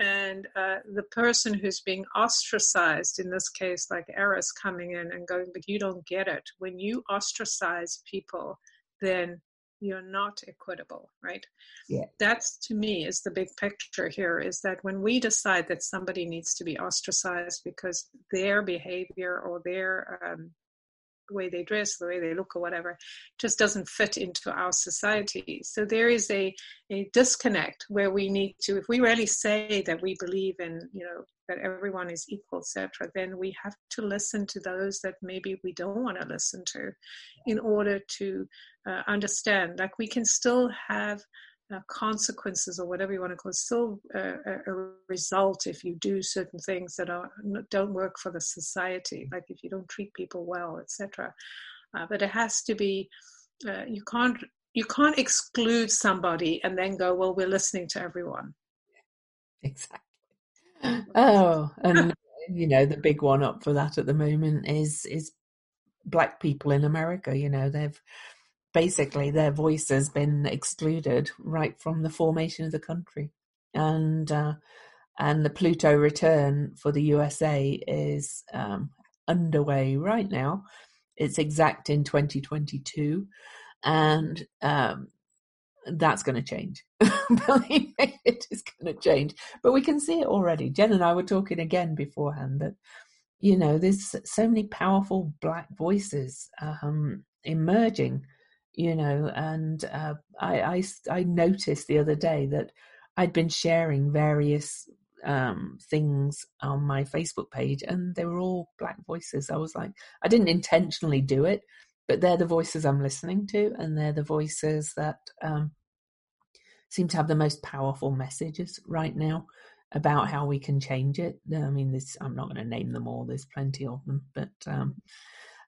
and uh, the person who's being ostracized in this case like eris coming in and going but you don't get it. When you ostracize people then you're not equitable right? Yeah. That's to me is the big picture here is that when we decide that somebody needs to be ostracized because their behavior or their um, the way they dress, the way they look, or whatever, just doesn't fit into our society. So there is a, a disconnect where we need to, if we really say that we believe in, you know, that everyone is equal, etc., then we have to listen to those that maybe we don't want to listen to in order to uh, understand. Like we can still have uh, consequences or whatever you want to call it, still uh, a, result if you do certain things that are don't work for the society, like if you don't treat people well, etc. Uh, but it has to be uh, you can't you can't exclude somebody and then go, well, we're listening to everyone. Exactly. Oh, and you know the big one up for that at the moment is is black people in America. You know they've basically their voice has been excluded right from the formation of the country, and uh, and the Pluto return for the USA is um, underway right now. It's exact in 2022, and um, that's going to change. [LAUGHS] Believe me, it is going to change. But we can see it already. Jen and I were talking again beforehand that you know there's so many powerful black voices um, emerging you know and uh, I, I i noticed the other day that I'd been sharing various um, things on my Facebook page, and they were all black voices. I was like, I didn't intentionally do it, but they're the voices I'm listening to, and they're the voices that um, seem to have the most powerful messages right now about how we can change it. I mean, this I'm not going to name them all. There's plenty of them, but um,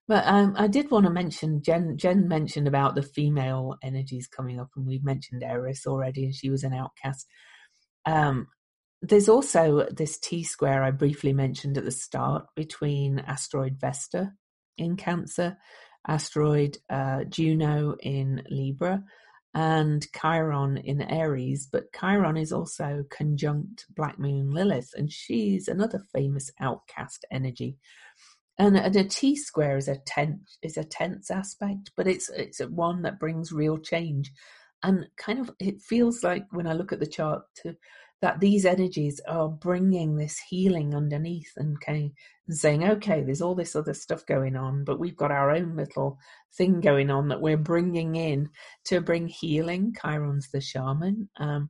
but um, I did want to mention Jen. Jen mentioned about the female energies coming up, and we've mentioned Eris already, and she was an outcast. Um, there's also this T square I briefly mentioned at the start between asteroid Vesta in Cancer, asteroid uh, Juno in Libra, and Chiron in Aries. But Chiron is also conjunct Black Moon Lilith, and she's another famous outcast energy. And, and a T square is a tense is a tense aspect, but it's it's one that brings real change, and kind of it feels like when I look at the chart to that these energies are bringing this healing underneath and, and saying, okay, there's all this other stuff going on, but we've got our own little thing going on that we're bringing in to bring healing. Chiron's the shaman, um,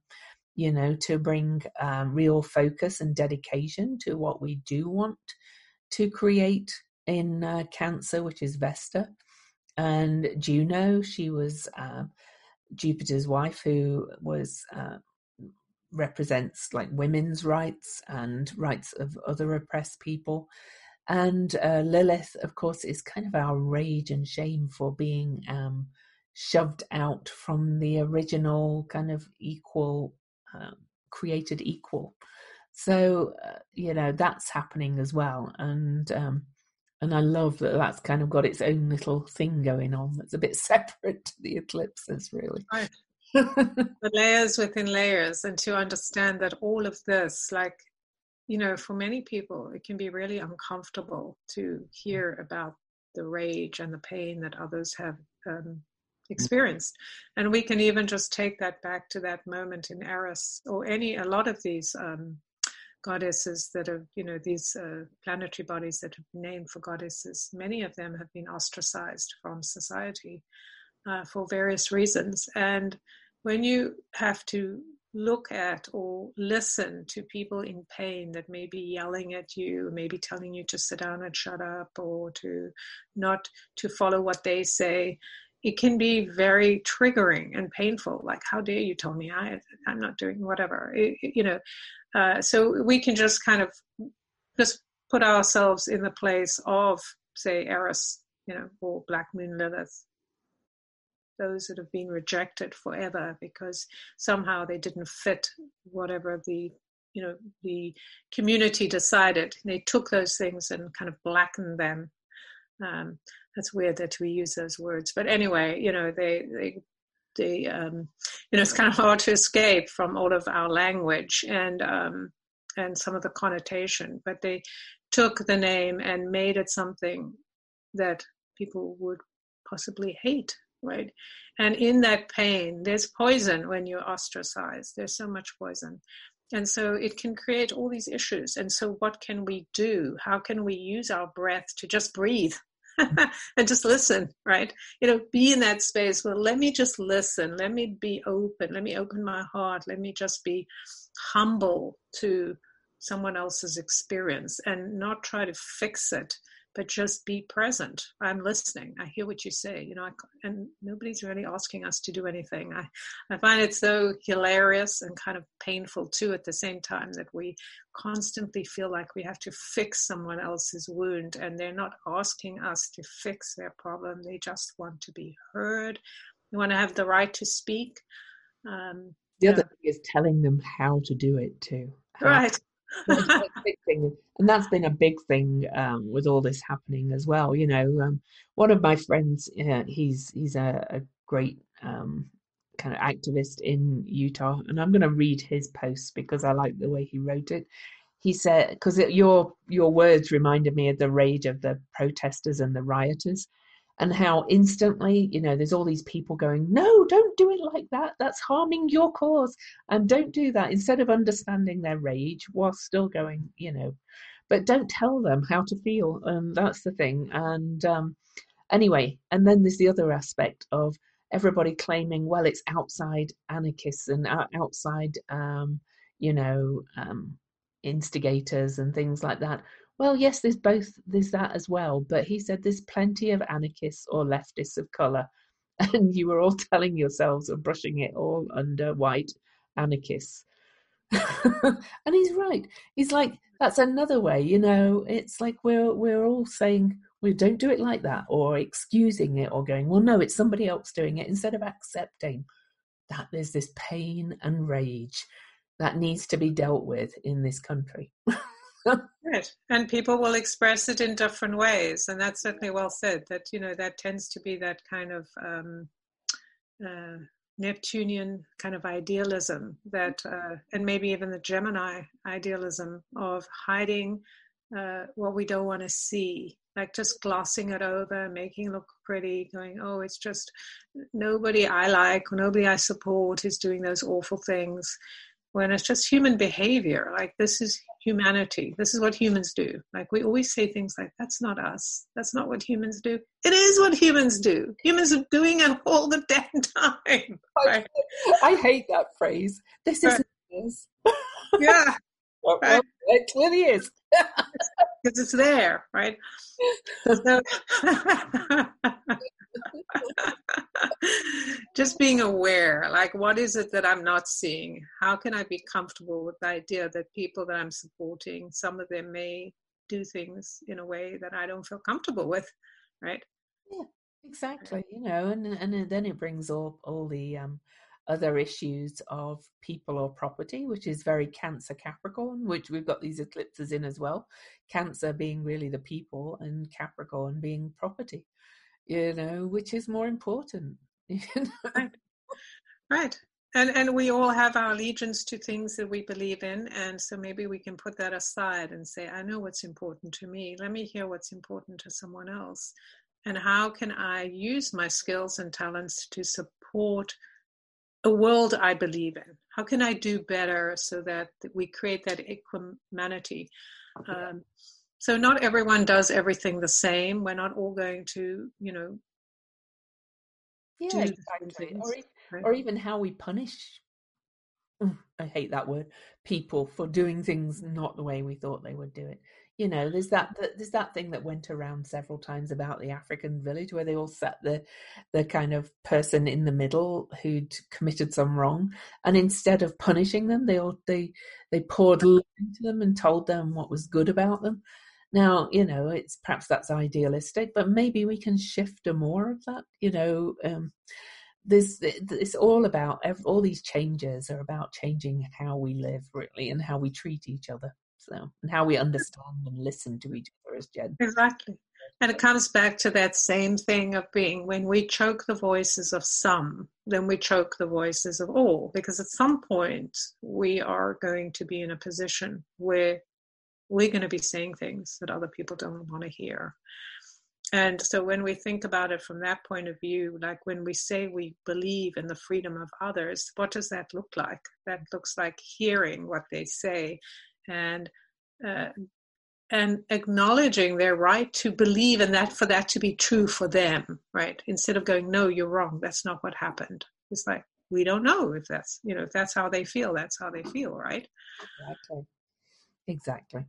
you know, to bring um, real focus and dedication to what we do want to create in uh, Cancer, which is Vesta. And Juno, she was uh, Jupiter's wife, who was uh, represents like women's rights and rights of other oppressed people. And uh, Lilith, of course, is kind of our rage and shame for being um, shoved out from the original kind of equal, um, created equal. So uh, you know that's happening as well, and um, and I love that that's kind of got its own little thing going on that's a bit [LAUGHS] separate to the eclipses, really. Right. [LAUGHS] The layers within layers and to understand that all of this like you know for many people it can be really uncomfortable to hear about the rage and the pain that others have um, experienced. And we can even just take that back to that moment in eris or any a lot of these um, goddesses that are you know these uh, planetary bodies that have been named for goddesses many of them have been ostracized from society uh, for various reasons. And when you have to look at or listen to people in pain that may be yelling at you, maybe telling you to sit down and shut up or to not to follow what they say, it can be very triggering and painful. Like, how dare you tell me I, I'm not doing whatever, it, you know. Uh, so we can just kind of just put ourselves in the place of, say, Eris, you know, or Black Moon Lilith, those that have been rejected forever because somehow they didn't fit whatever the you know the community decided they took those things and kind of blackened them um, that's weird that we use those words but anyway you know they they they um, you know it's kind of hard to escape from all of our language and um, and some of the connotation but they took the name and made it something that people would possibly hate right? And in that pain, there's poison when you're ostracized. There's so much poison. And so it can create all these issues. And so, what can we do? How can we use our breath to just breathe [LAUGHS] and just listen, right? You know, be in that space. Well, let me just listen. Let me be open. Let me open my heart. Let me just be humble to someone else's experience and not try to fix it but just be present. I'm listening. I hear what you say, you know, I, and nobody's really asking us to do anything. I, I find it so hilarious and kind of painful too at the same time that we constantly feel like we have to fix someone else's wound and they're not asking us to fix their problem. They just want to be heard. They want to have the right to speak. Um, the other thing is telling them how to do it too. How right and that's been a big thing um, with all this happening as well. You know, um, one of my friends, uh, he's he's a, a great um, kind of activist in Utah, and I'm going to read his post because I like the way he wrote it. He said, because your your words reminded me of the rage of the protesters and the rioters, and how instantly, you know, there's all these people going, no, don't do it like that. That's harming your cause. And don't do that. Instead of understanding their rage while still going, you know, but don't tell them how to feel. And that's the thing. And um, anyway, and then there's the other aspect of everybody claiming, well, it's outside anarchists and outside, um, you know, um, instigators and things like that. Well, yes, there's both, there's that as well. But he said there's plenty of anarchists or leftists of colour. [LAUGHS] And you were all telling yourselves of brushing it all under white anarchists. [LAUGHS] and he's right. He's like, that's another way, you know, it's like we're we're all saying we don't do it like that or excusing it or going, well, no, it's somebody else doing it instead of accepting that there's this pain and rage that needs to be dealt with in this country. [LAUGHS] [LAUGHS] right. And people will express it in different ways. And that's certainly well said that, you know, that tends to be that kind of um, uh, Neptunian kind of idealism that, uh, and maybe even the Gemini idealism of hiding uh, what we don't want to see like just glossing it over, making it look pretty, going, oh, it's just nobody I like, nobody I support is doing those awful things. When it's just human behavior, like this is humanity. This is what humans do. Like we always say things like, that's not us. That's not what humans do. It is what humans do. Humans are doing it all the damn [LAUGHS] time. Right? I, [LAUGHS] I, hate that phrase. This right. is Yeah. [LAUGHS] well, right. it clearly is because it's there, right? So, [LAUGHS] just being aware, like, what is it that I'm not seeing? How can I be comfortable with the idea that people that I'm supporting, some of them may do things in a way that I don't feel comfortable with, right? Yeah, exactly. You know, and and then it brings all all the um other issues of people or property, which is very Cancer Capricorn, which we've got these eclipses in as well. Cancer being really the people and Capricorn being property, you know, which is more important. [LAUGHS] right. right. And and we all have our allegiance to things that we believe in, and so maybe we can put that aside and say, I know what's important to me. Let me hear what's important to someone else, and how can I use my skills and talents to support a world I believe in. How can I do better so that we create that equanimity? Um, so not everyone does everything the same. We're not all going to, you know, yeah, exactly. Or, right? or even how we punish. I hate that word. People for doing things not the way we thought they would do it you know there's that there's that thing that went around several times about the african village where they all sat the the kind of person in the middle who'd committed some wrong and instead of punishing them they all they they poured love into them and told them what was good about them. Now you know it's perhaps that's idealistic but maybe we can shift to more of that you know um there's it's all about all these changes are about changing how we live really and how we treat each other so and how we understand and listen to each other as Jen. Exactly. And it comes back to that same thing of being when we choke the voices of some, then we choke the voices of all. Because at some point, we are going to be in a position where we're going to be saying things that other people don't want to hear. And so when we think about it from that point of view, like when we say we believe in the freedom of others, what does that look like? That looks like hearing what they say and uh, and acknowledging their right to believe in that for that to be true for them right? Instead of going no you're wrong. That's not what happened. It's like we don't know if that's you know if that's how they feel that's how they feel right? Exactly. Exactly.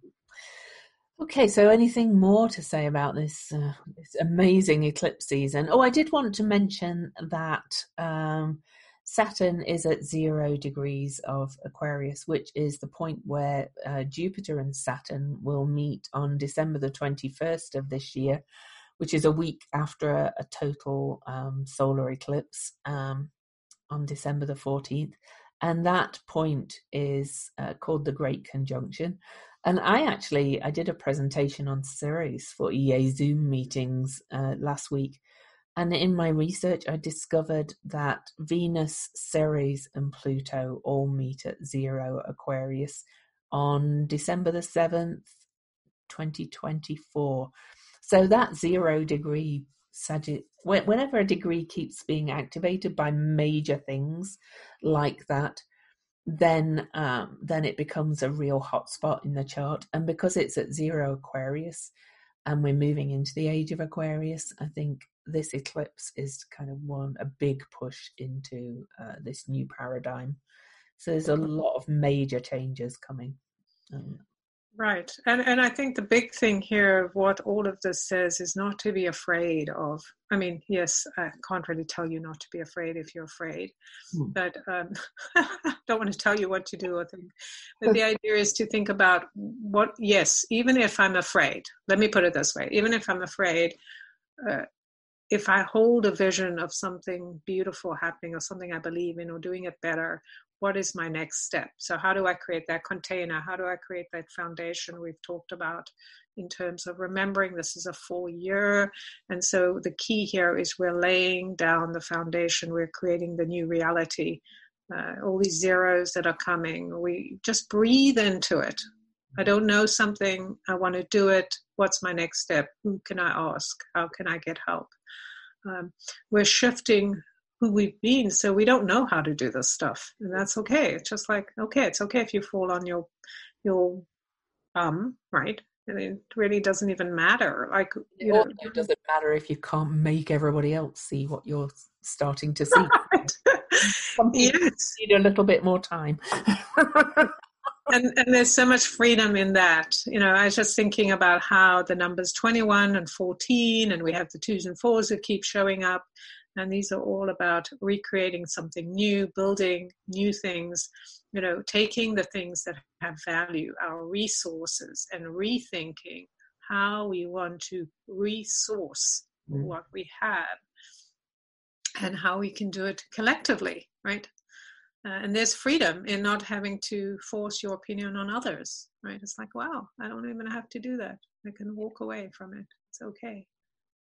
Okay so anything more to say about this uh, this amazing eclipse season? Oh i did want to mention that um Saturn is at zero degrees of Aquarius, which is the point where uh, Jupiter and Saturn will meet on December the 21st of this year, which is a week after a, a total um, solar eclipse um, on December the 14th. And that point is uh, called the Great Conjunction. And I actually I did a presentation on Ceres for EA Zoom meetings uh, last week and in my research, I discovered that Venus, Ceres, and Pluto all meet at zero Aquarius on December the 7th, 2024. So that zero degree whenever a degree keeps being activated by major things like that, then um, then it becomes a real hotspot in the chart. And because it's at zero Aquarius, and we're moving into the age of Aquarius, I think this eclipse is kind of one a big push into uh, this new paradigm. So there's a lot of major changes coming. Um, Right. And and I think the big thing here of what all of this says is not to be afraid of. I mean, yes, I can't really tell you not to be afraid if you're afraid. Hmm. But um [LAUGHS] don't want to tell you what to do or think. But the idea is to think about what yes, even if I'm afraid, let me put it this way, even if I'm afraid, uh, if I hold a vision of something beautiful happening or something I believe in or doing it better, what is my next step? So, how do I create that container? How do I create that foundation we've talked about in terms of remembering this is a full year? And so, the key here is we're laying down the foundation, we're creating the new reality. Uh, all these zeros that are coming, we just breathe into it. I don't know something, I want to do it. What's my next step? Who can I ask? How can I get help? Um, we're shifting who we've been so we don't know how to do this stuff and that's okay. It's just like okay it's okay if you fall on your your bum right? And it really doesn't even matter like you know, it doesn't matter if you can't make everybody else see what you're starting to [LAUGHS] see. Right. yes. need a little bit more time [LAUGHS] and and there's so much freedom in that. You know i was just thinking about how the numbers 21 and 14 and we have the twos and fours that keep showing up. And these are all about recreating something new building new things you know taking the things that have value our resources and rethinking how we want to resource mm. what we have and how we can do it collectively right uh, and there's freedom in not having to force your opinion on others right? It's like wow i don't even have to do that. I can walk away from it. It's okay.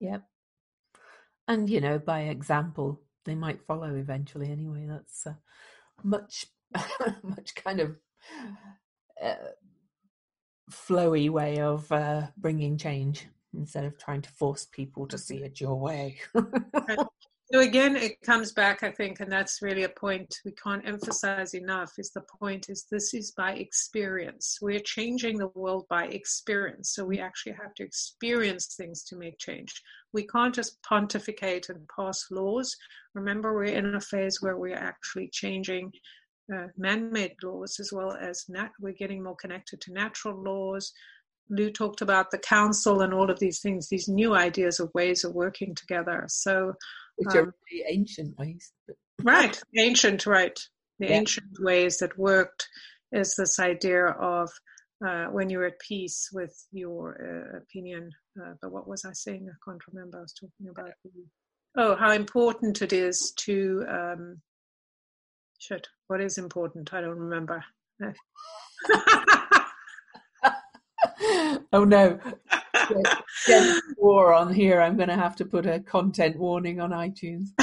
Yep. And you know by example they might follow eventually anyway. That's a much [LAUGHS] much kind of uh, flowy way of uh, bringing change instead of trying to force people to see it your way [LAUGHS] So again, it comes back, I think, and that's really a point we can't emphasize enough. Is the point is this is by experience. We're changing the world by experience. So we actually have to experience things to make change. We can't just pontificate and pass laws. Remember, we're in a phase where we're actually changing uh, man-made laws as well as nat- we're getting more connected to natural laws. Lou talked about the council and all of these things, these new ideas of ways of working together. So which um, are really ancient ways. right, ancient, right. The yeah. ancient ways that worked is this idea of uh, when you're at peace with your uh, opinion. Uh, but what was I saying? I can't remember. I was talking about oh, how important it is to um, shit. What is important? I don't remember. [LAUGHS] oh no war on here, I'm going to have to put a content warning on iTunes. [LAUGHS]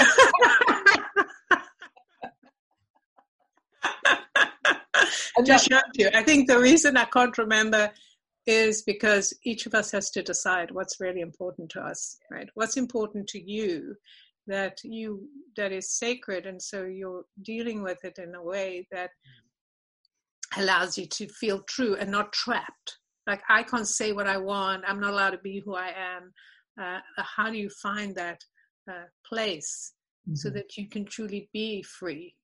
I just showed you. I think the reason I can't remember is because each of us has to decide what's really important to us, right? What's important to you that you that is sacred, and so you're dealing with it in a way that allows you to feel true and not trapped like i can't say what i want. I'm not allowed to be who i am. Uh, how do you find that uh, place mm-hmm. so that you can truly be free?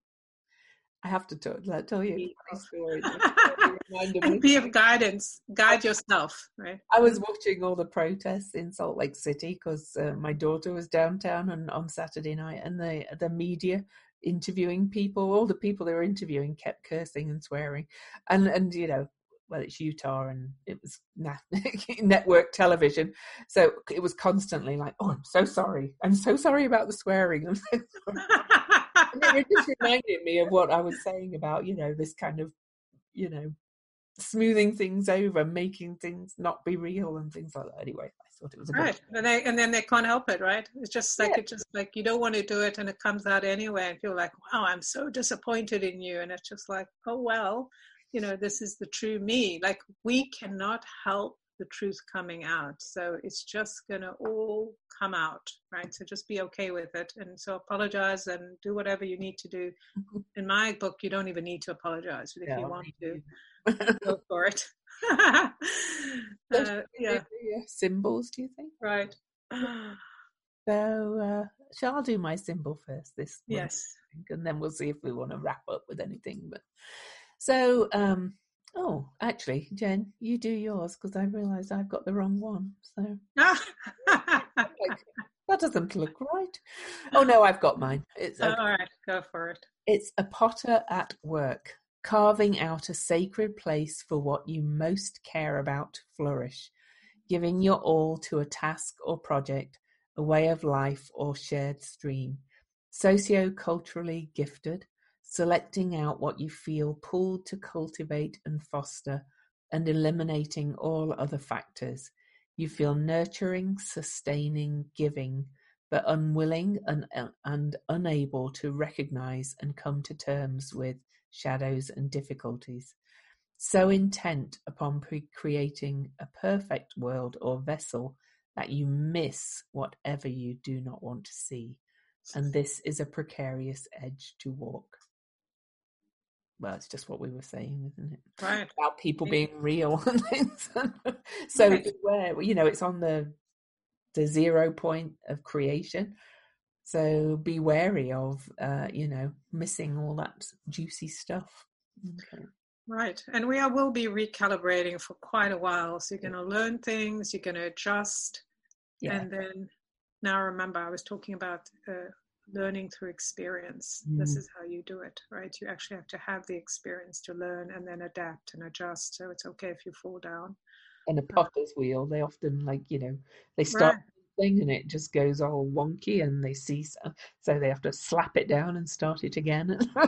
I have to tell, tell you a story [LAUGHS] and be of guidance. Guide yourself right? I was watching all the protests in salt lake city because uh, my daughter was downtown on, on saturday night and the the media interviewing people all the people they were interviewing kept cursing and swearing. And and you know well, it's Utah and it was [LAUGHS] network television. So it was constantly like, oh, I'm so sorry. I'm so sorry about the swearing. I'm so sorry. it just reminded me of what I was saying about, you know, this kind of, you know, smoothing things over, making things not be real and things like that. Anyway, I thought it was a right, and they and then they can't help it, right? It's just like yeah. it's just like you don't want to do it, and it comes out anyway, and you're like, wow, I'm so disappointed in you, and it's just like, oh well, you know this is the true me like we cannot help the truth coming out so it's just going to all come out right so just be okay with it and so apologize and do whatever you need to do mm-hmm. in my book you don't even need to apologize but if yeah, you want to [LAUGHS] go for it [LAUGHS] uh, yeah symbols do you think right So, uh, shall I do my symbol first? This one, Yes. and then we'll see if we want to wrap up with anything. But so, um, oh, actually, Jen, you do yours because I realised I've got the wrong one. So [LAUGHS] that doesn't look right. Oh no, I've got mine. It's All a, right, go for it. it's a potter at work, carving out a sacred place for what you most care about to flourish, giving your all to a task or project, a way of life or shared stream. Socio-culturally gifted, selecting out what you feel pulled to cultivate and foster, and eliminating all other factors. You feel nurturing, sustaining, giving, but unwilling and, uh, and unable to recognize and come to terms with shadows and difficulties. So intent upon pre- creating a perfect world or vessel that you miss whatever you do not want to see. And this is a precarious edge to walk. Well, it's just what we were saying, isn't it? Right. About people being real and things. [LAUGHS] so Right. beware, you know, it's on the the zero point of creation. So be wary of, uh, you know, missing all that juicy stuff. Okay. Right. And we are, will be recalibrating for quite a while. So you're going to learn things, you're going to adjust. Yeah. And then now remember, I was talking about uh, learning through experience. This Mm. is how you do it, right? You actually have to have the experience to learn and then adapt and adjust. So it's okay if you fall down. and a potter's wheel, they often like, you know, they start Right. Thing and it just goes all wonky and they see So they have to slap it down and start it again. [LAUGHS]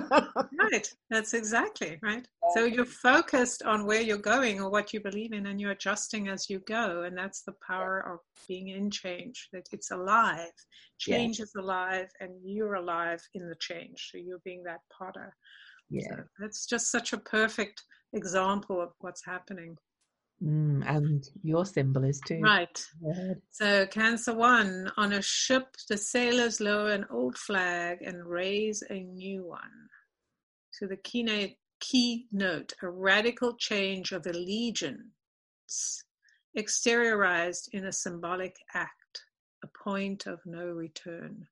Right. That's exactly right. So you're focused on where you're going or what you believe in, and you're adjusting as you go. And that's the power of being in change. That it's alive. Yeah. Change is alive, and you're alive in the change. So you're being that potter. yeah. So that's just such a perfect example of what's happening. Mm, and your symbol is too. Right. So, Cancer One on a ship, the sailors lower an old flag and raise a new one. So, the keynote, keynote a radical change of allegiance, exteriorized in a symbolic act, a point of no return.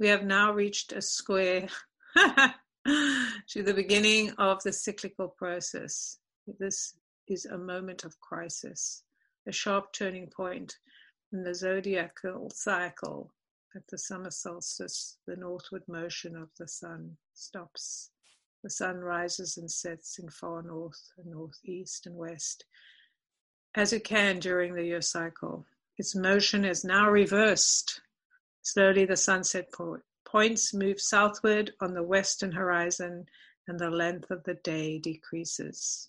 We have now reached a square [LAUGHS] to the beginning of the cyclical process. This is a moment of crisis, a sharp turning point in the zodiacal cycle. At the summer solstice, the northward motion of the sun stops. The sun rises and sets in far north and northeast and west, as it can during the year cycle. Its motion is now reversed. Slowly, the sunset po- points move southward on the western horizon, and the length of the day decreases.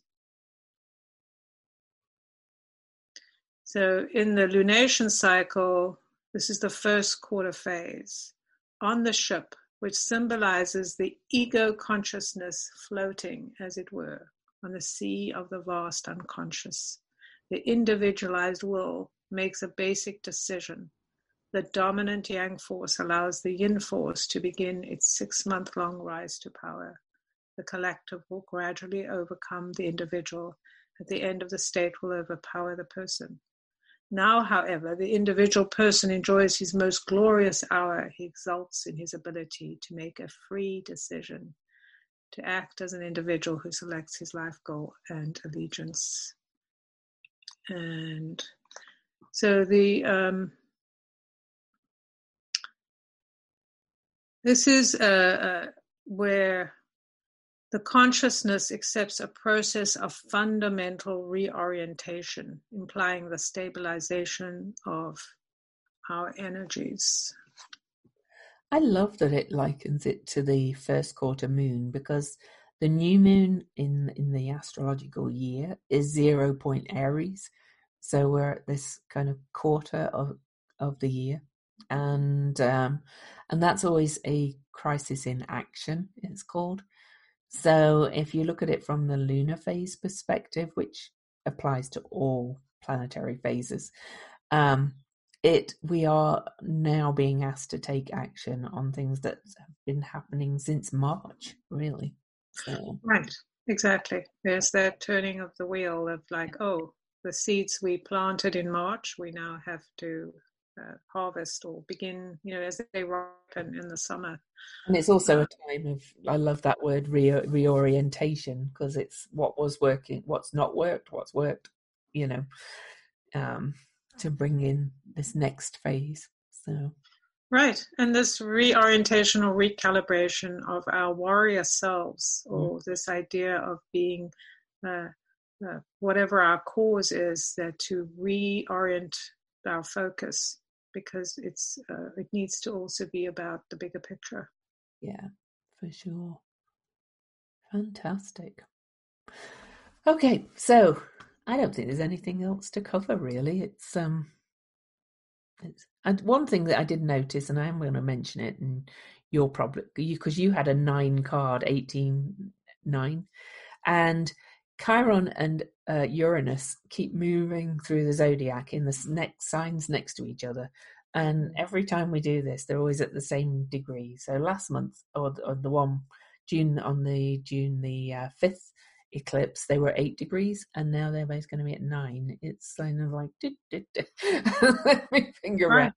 So, in the lunation cycle, this is the first quarter phase on the ship, which symbolizes the ego consciousness floating, as it were, on the sea of the vast unconscious. The individualized will makes a basic decision. The dominant yang force allows the yin force to begin its six month long rise to power. The collective will gradually overcome the individual. At the end of the state, will overpower the person. Now, however, the individual person enjoys his most glorious hour. He exults in his ability to make a free decision, to act as an individual who selects his life goal and allegiance. And so the um, this is uh, uh, where the consciousness accepts a process of fundamental reorientation, implying the stabilization of our energies. I love that it likens it to the first quarter moon because the new moon in in the astrological year is zero point Aries, so we're at this kind of quarter of of the year, and um, and that's always a crisis in action. It's called. So if you look at it from the lunar phase perspective, which applies to all planetary phases, um, it we are now being asked to take action on things that have been happening since March, really. So Right, exactly. There's that turning of the wheel of like, oh, the seeds we planted in March, we now have to uh, harvest or begin, you know, as they ripen in the summer. And it's also a time of, I love that word, re- reorientation, because it's what was working, what's not worked, what's worked, you know, um, to bring in this next phase. So. Right, and this reorientation or recalibration of our warrior selves, or mm. this idea of being uh, uh, whatever our cause is, that to reorient our focus because it's uh, it needs to also be about the bigger picture. Yeah, for sure. Fantastic. Okay, so I don't think there's anything else to cover really. It's um it's and one thing that I did notice, and I am going to mention it, and you're probably because you, you had a nine card, 18 nine, and Chiron and uh, Uranus keep moving through the zodiac in the next signs next to each other. And every time we do this, they're always at the same degree. So last month, or, or the one June on the June the uh, fifth eclipse, they were eight degrees, and now they're both going to be at nine. It's kind of like [LAUGHS] let me finger right,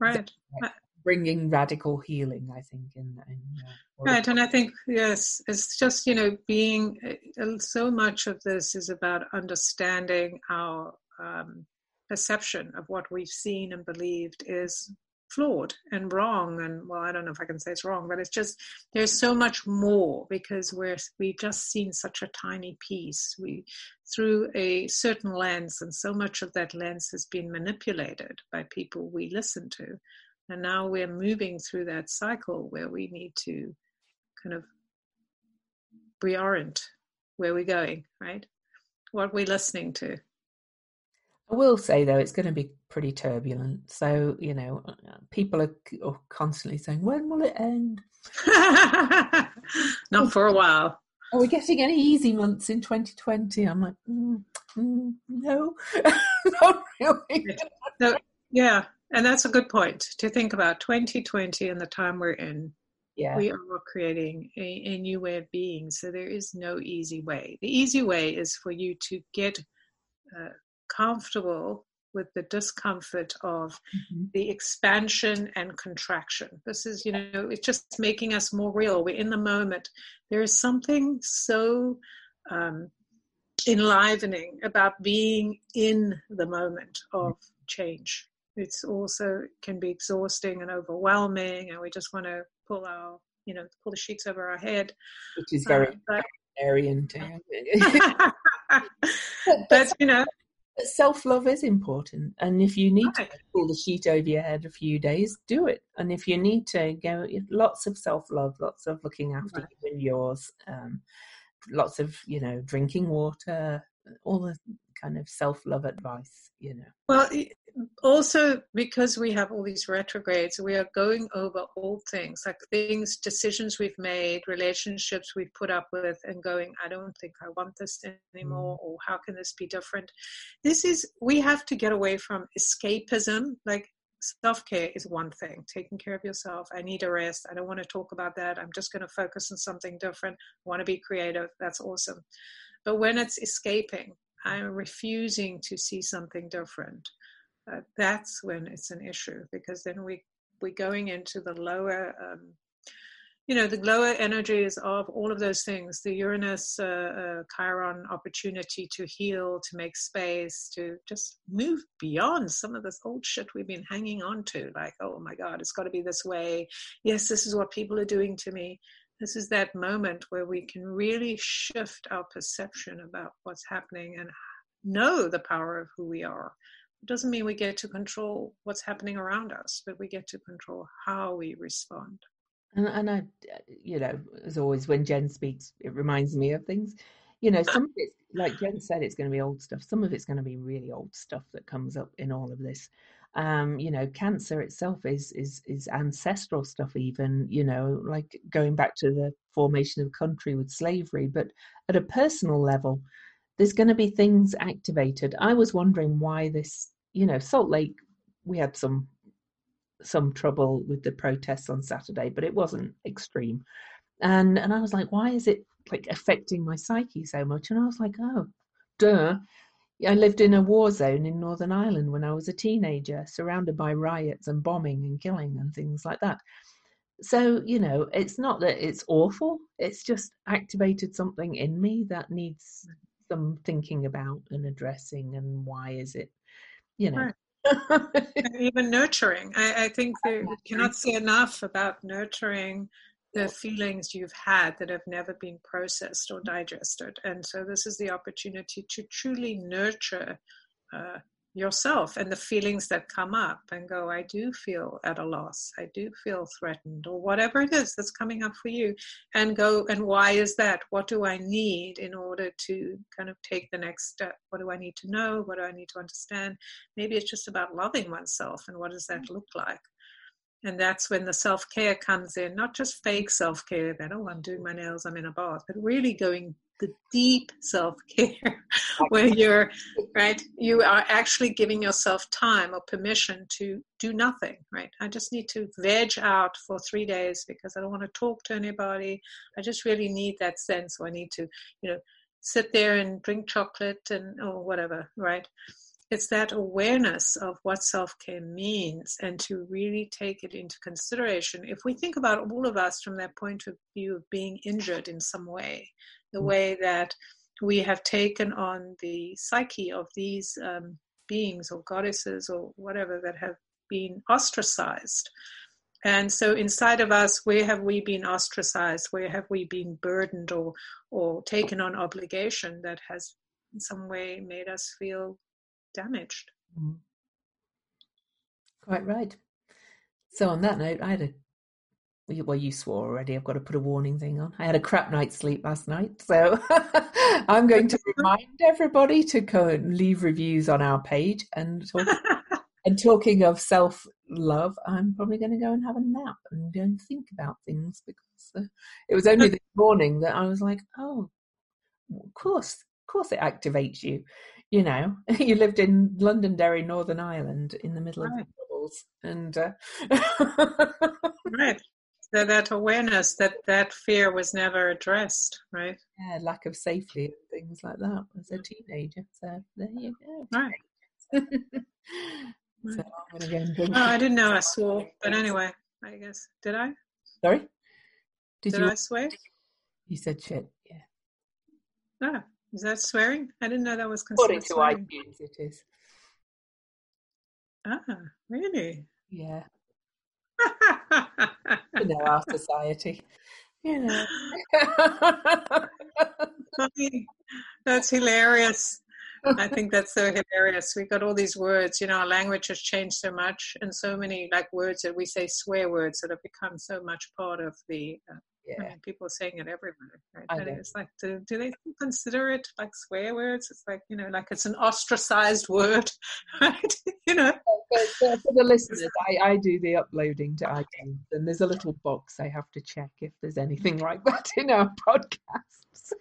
right. right bringing radical healing i think in, in uh, right and i think yes it's just you know being uh, so much of this is about understanding our um, perception of what we've seen and believed is flawed and wrong and well i don't know if i can say it's wrong but it's just there's so much more because we're we've just seen such a tiny piece. We through a certain lens and so much of that lens has been manipulated by people we listen to and now we're moving through that cycle where we need to kind of reorient where we're going, right? What we're listening to. I will say though, it's going to be pretty turbulent. So you know, people are, are constantly saying, "When will it end?" [LAUGHS] Not for a while. Are we getting any easy months in 2020? I'm like, mm, mm, no, [LAUGHS] not really. No, yeah, and that's a good point to think about 2020 and the time we're in. Yeah. We are creating a, a, new way of being. So there is no easy way. The easy way is for you to get uh, comfortable with the discomfort of mm-hmm. the expansion and contraction. This is, you know, it's just making us more real. We're in the moment. There is something so um, enlivening about being in the moment of change it's also can be exhausting and overwhelming and we just want to pull our you know pull the sheets over our head which is very um, but, Aryan [LAUGHS] but you know self-love is important and if you need right. to pull the sheet over your head a few days do it and if you need to go lots of self-love lots of looking after right. you and yours um, lots of you know drinking water all the kind of self-love advice you know? Well also because we have all these retrogrades we are going over old things like things decisions we've made relationships we've put up with and going i don't think i want this anymore mm. or how can this be different? This is we have to get away from escapism like self-care is one thing taking care of yourself i need a rest i don't want to talk about that i'm just going to focus on something different I want to be creative that's awesome. But when it's escaping i'm refusing to see something different. Uh, that's when it's an issue because then we we're going into the lower um, you know the lower energies of all of those things the uranus uh, uh, chiron opportunity to heal to make space to just move beyond some of this old shit we've been hanging on to like oh my god it's got to be this way. Yes this is what people are doing to me this is that moment where we can really shift our perception about what's happening and know the power of who we are it doesn't mean we get to control what's happening around us, but we get to control how we respond. And, and I, you know, as always, when Jen speaks, it reminds me of things. You know, some of it's like Jen said, it's going to be old stuff. Some of it's going to be really old stuff that comes up in all of this. Um, you know, cancer itself is is is ancestral stuff. Even you know, like going back to the formation of country with slavery, but at a personal level, there's going to be things activated. I was wondering why this, you know, Salt Lake, we had some some trouble with the protests on Saturday, but it wasn't extreme. And and I was like, why is it like affecting my psyche so much? And I was like, oh, duh. I lived in a war zone in Northern Ireland when I was a teenager, surrounded by riots and bombing and killing and things like that. So, you know, it's not that it's awful, it's just activated something in me that needs some thinking about and addressing and why is it, you know. Right. [LAUGHS] even nurturing. I, I think you cannot say enough about nurturing the feelings you've had that have never been processed or digested. And so this is the opportunity to truly nurture uh, yourself and the feelings that come up and go, I do feel at a loss. I do feel threatened, or whatever it is that's coming up for you. And go, and why is that? What do I need in order to kind of take the next step? What do I need to know? What do I need to understand? Maybe it's just about loving oneself and what does that mm. look like? And that's when the self care comes in, not just fake self care that, oh, I'm doing my nails, I'm in a bath, but really going the deep self care [LAUGHS] where you're, right, you are actually giving yourself time or permission to do nothing, right? I just need to veg out for three days because I don't want to talk to anybody. I just really need that sense, or I need to, you know, sit there and drink chocolate and or whatever, right? It's that awareness of what self care means and to really take it into consideration. If we think about all of us from that point of view of being injured in some way, the mm. way that we have taken on the psyche of these um, beings or goddesses or whatever that have been ostracized. And so inside of us, where have we been ostracized? Where have we been burdened or, or taken on obligation that has in some way made us feel damaged. Mm. Quite right. So on that note, I had a well, you swore already. I've got to put a warning thing on. I had a crap night's sleep last night, so [LAUGHS] I'm going to remind everybody to go and leave reviews on our page. And talk, [LAUGHS] and talking of self love, I'm probably going to go and have a nap and go and think about things because uh, it was only [LAUGHS] this morning that I was like, oh, of course, of course, it activates you you know, [LAUGHS] you lived in Londonderry, Northern Ireland, in the middle right. of the troubles, and uh... right. So that awareness that that fear was never addressed, right? [LAUGHS] Yeah, lack of safety and things like that as a teenager. So there you go. Right. [LAUGHS] so I'm gonna go and. Oh, I didn't know I swore, but anyway, I guess did I? Sorry. Did, did you, I swear? You said shit. Yeah. Ah. Is that swearing? I didn't know that was considered According to iTunes, it is. Ah, really? Yeah. [LAUGHS] you know, our society. You know. [LAUGHS] that's hilarious. I [LAUGHS] think that's so hilarious. We've got all these words, you know, our language has changed so much, and so many like words that we say swear words that have become so much part of the uh, yeah. I mean, people are saying it everywhere, right? And it's like, do, do they consider it like swear words? It's like, you know, like it's an ostracized word, [LAUGHS] right? [LAUGHS] you know. For, for the [LAUGHS] listeners, I, I do the uploading to iTunes, and there's a little box I have to check if there's anything like that in our podcasts.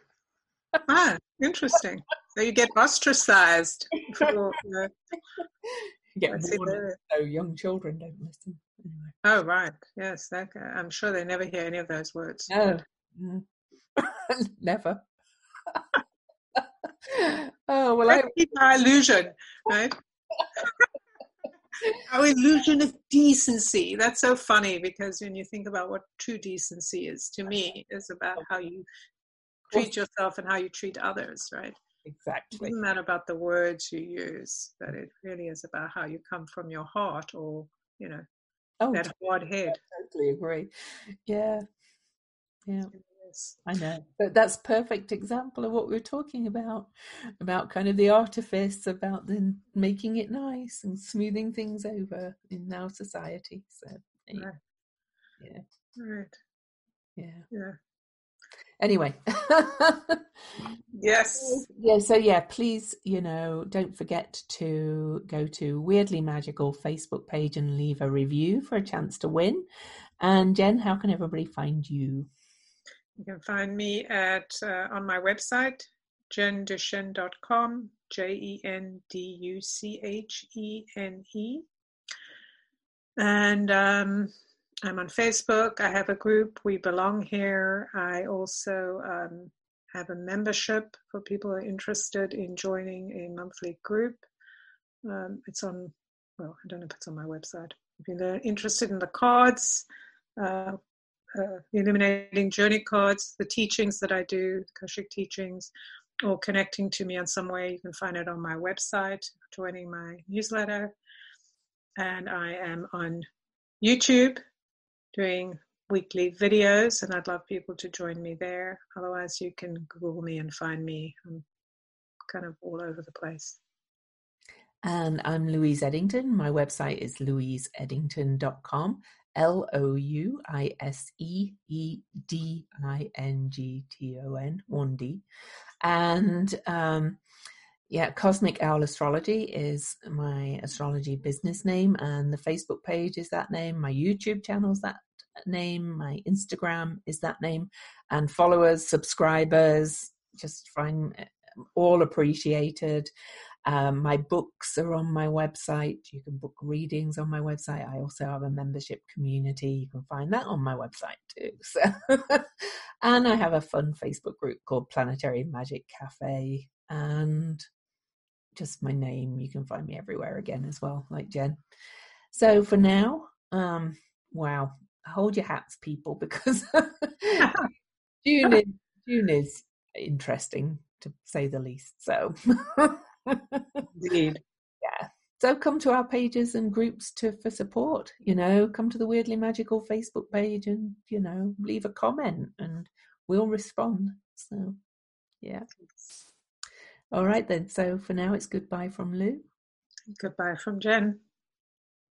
ah, interesting. So you get ostracized. For, uh, you get warned, so young children don't listen. Anyway. Oh right, yes. That, I'm sure they never hear any of those words. No, mm. [LAUGHS] never. [LAUGHS] oh well, I keep my illusion, right? [LAUGHS] our illusion of decency. That's so funny because when you think about what true decency is, to me, is about how you treat yourself and how you treat others, right? Exactly. It doesn't matter about the words you use, but it really is about how you come from your heart or, you know, Oh, that hard head. I totally agree. Yeah. Yeah. I know. But that's perfect example of what we are talking about. About kind of the artifice, about then making it nice and smoothing things over in our society. So yeah. Right. Yeah. Right. Yeah. Yeah anyway. [LAUGHS] Yes. Yeah so yeah please you know don't forget to go to weirdly magical facebook page and leave a review for a chance to win. And jen how can everybody find you? You can find me at uh, on my website jenduchene.com j-e-n-d-u-c-h-e-n-e and um, I'm on Facebook. I have a group, We Belong Here. I also um, have a membership for people who are interested in joining a monthly group. Um, it's on, well, I don't know if it's on my website. If you're interested in the cards, uh, uh, the illuminating journey cards, the teachings that I do, Akashic teachings, or connecting to me in some way, you can find it on my website, joining my newsletter. And I am on YouTube doing weekly videos, and I'd love people to join me there. Otherwise, you can Google me and find me. I'm kind of all over the place. And I'm Louise Edington. My website is louiseedington.com. L O U I S E E D I N G T O N, one D. And um, yeah, Cosmic Owl Astrology is my astrology business name, and the Facebook page is that name. My YouTube channel is that name. My Instagram is that name. And followers, subscribers, just find all appreciated. Um, my books are on my website. You can book readings on my website. I also have a membership community. You can find that on my website too. [LAUGHS] So, and I have a fun Facebook group called Planetary Magic Cafe, and just my name. You can find me everywhere again as well, like Jen. So for now, um, wow, hold your hats, people, [LAUGHS] because [LAUGHS] June is June is interesting to say the least. So. Indeed. [LAUGHS] Yeah. So come to our pages and groups to for support. You know, come to the Weirdly Magical Facebook page and you know leave a comment and we'll respond. So, yeah. All right then. So for now, it's goodbye from Lou. Goodbye from Jen.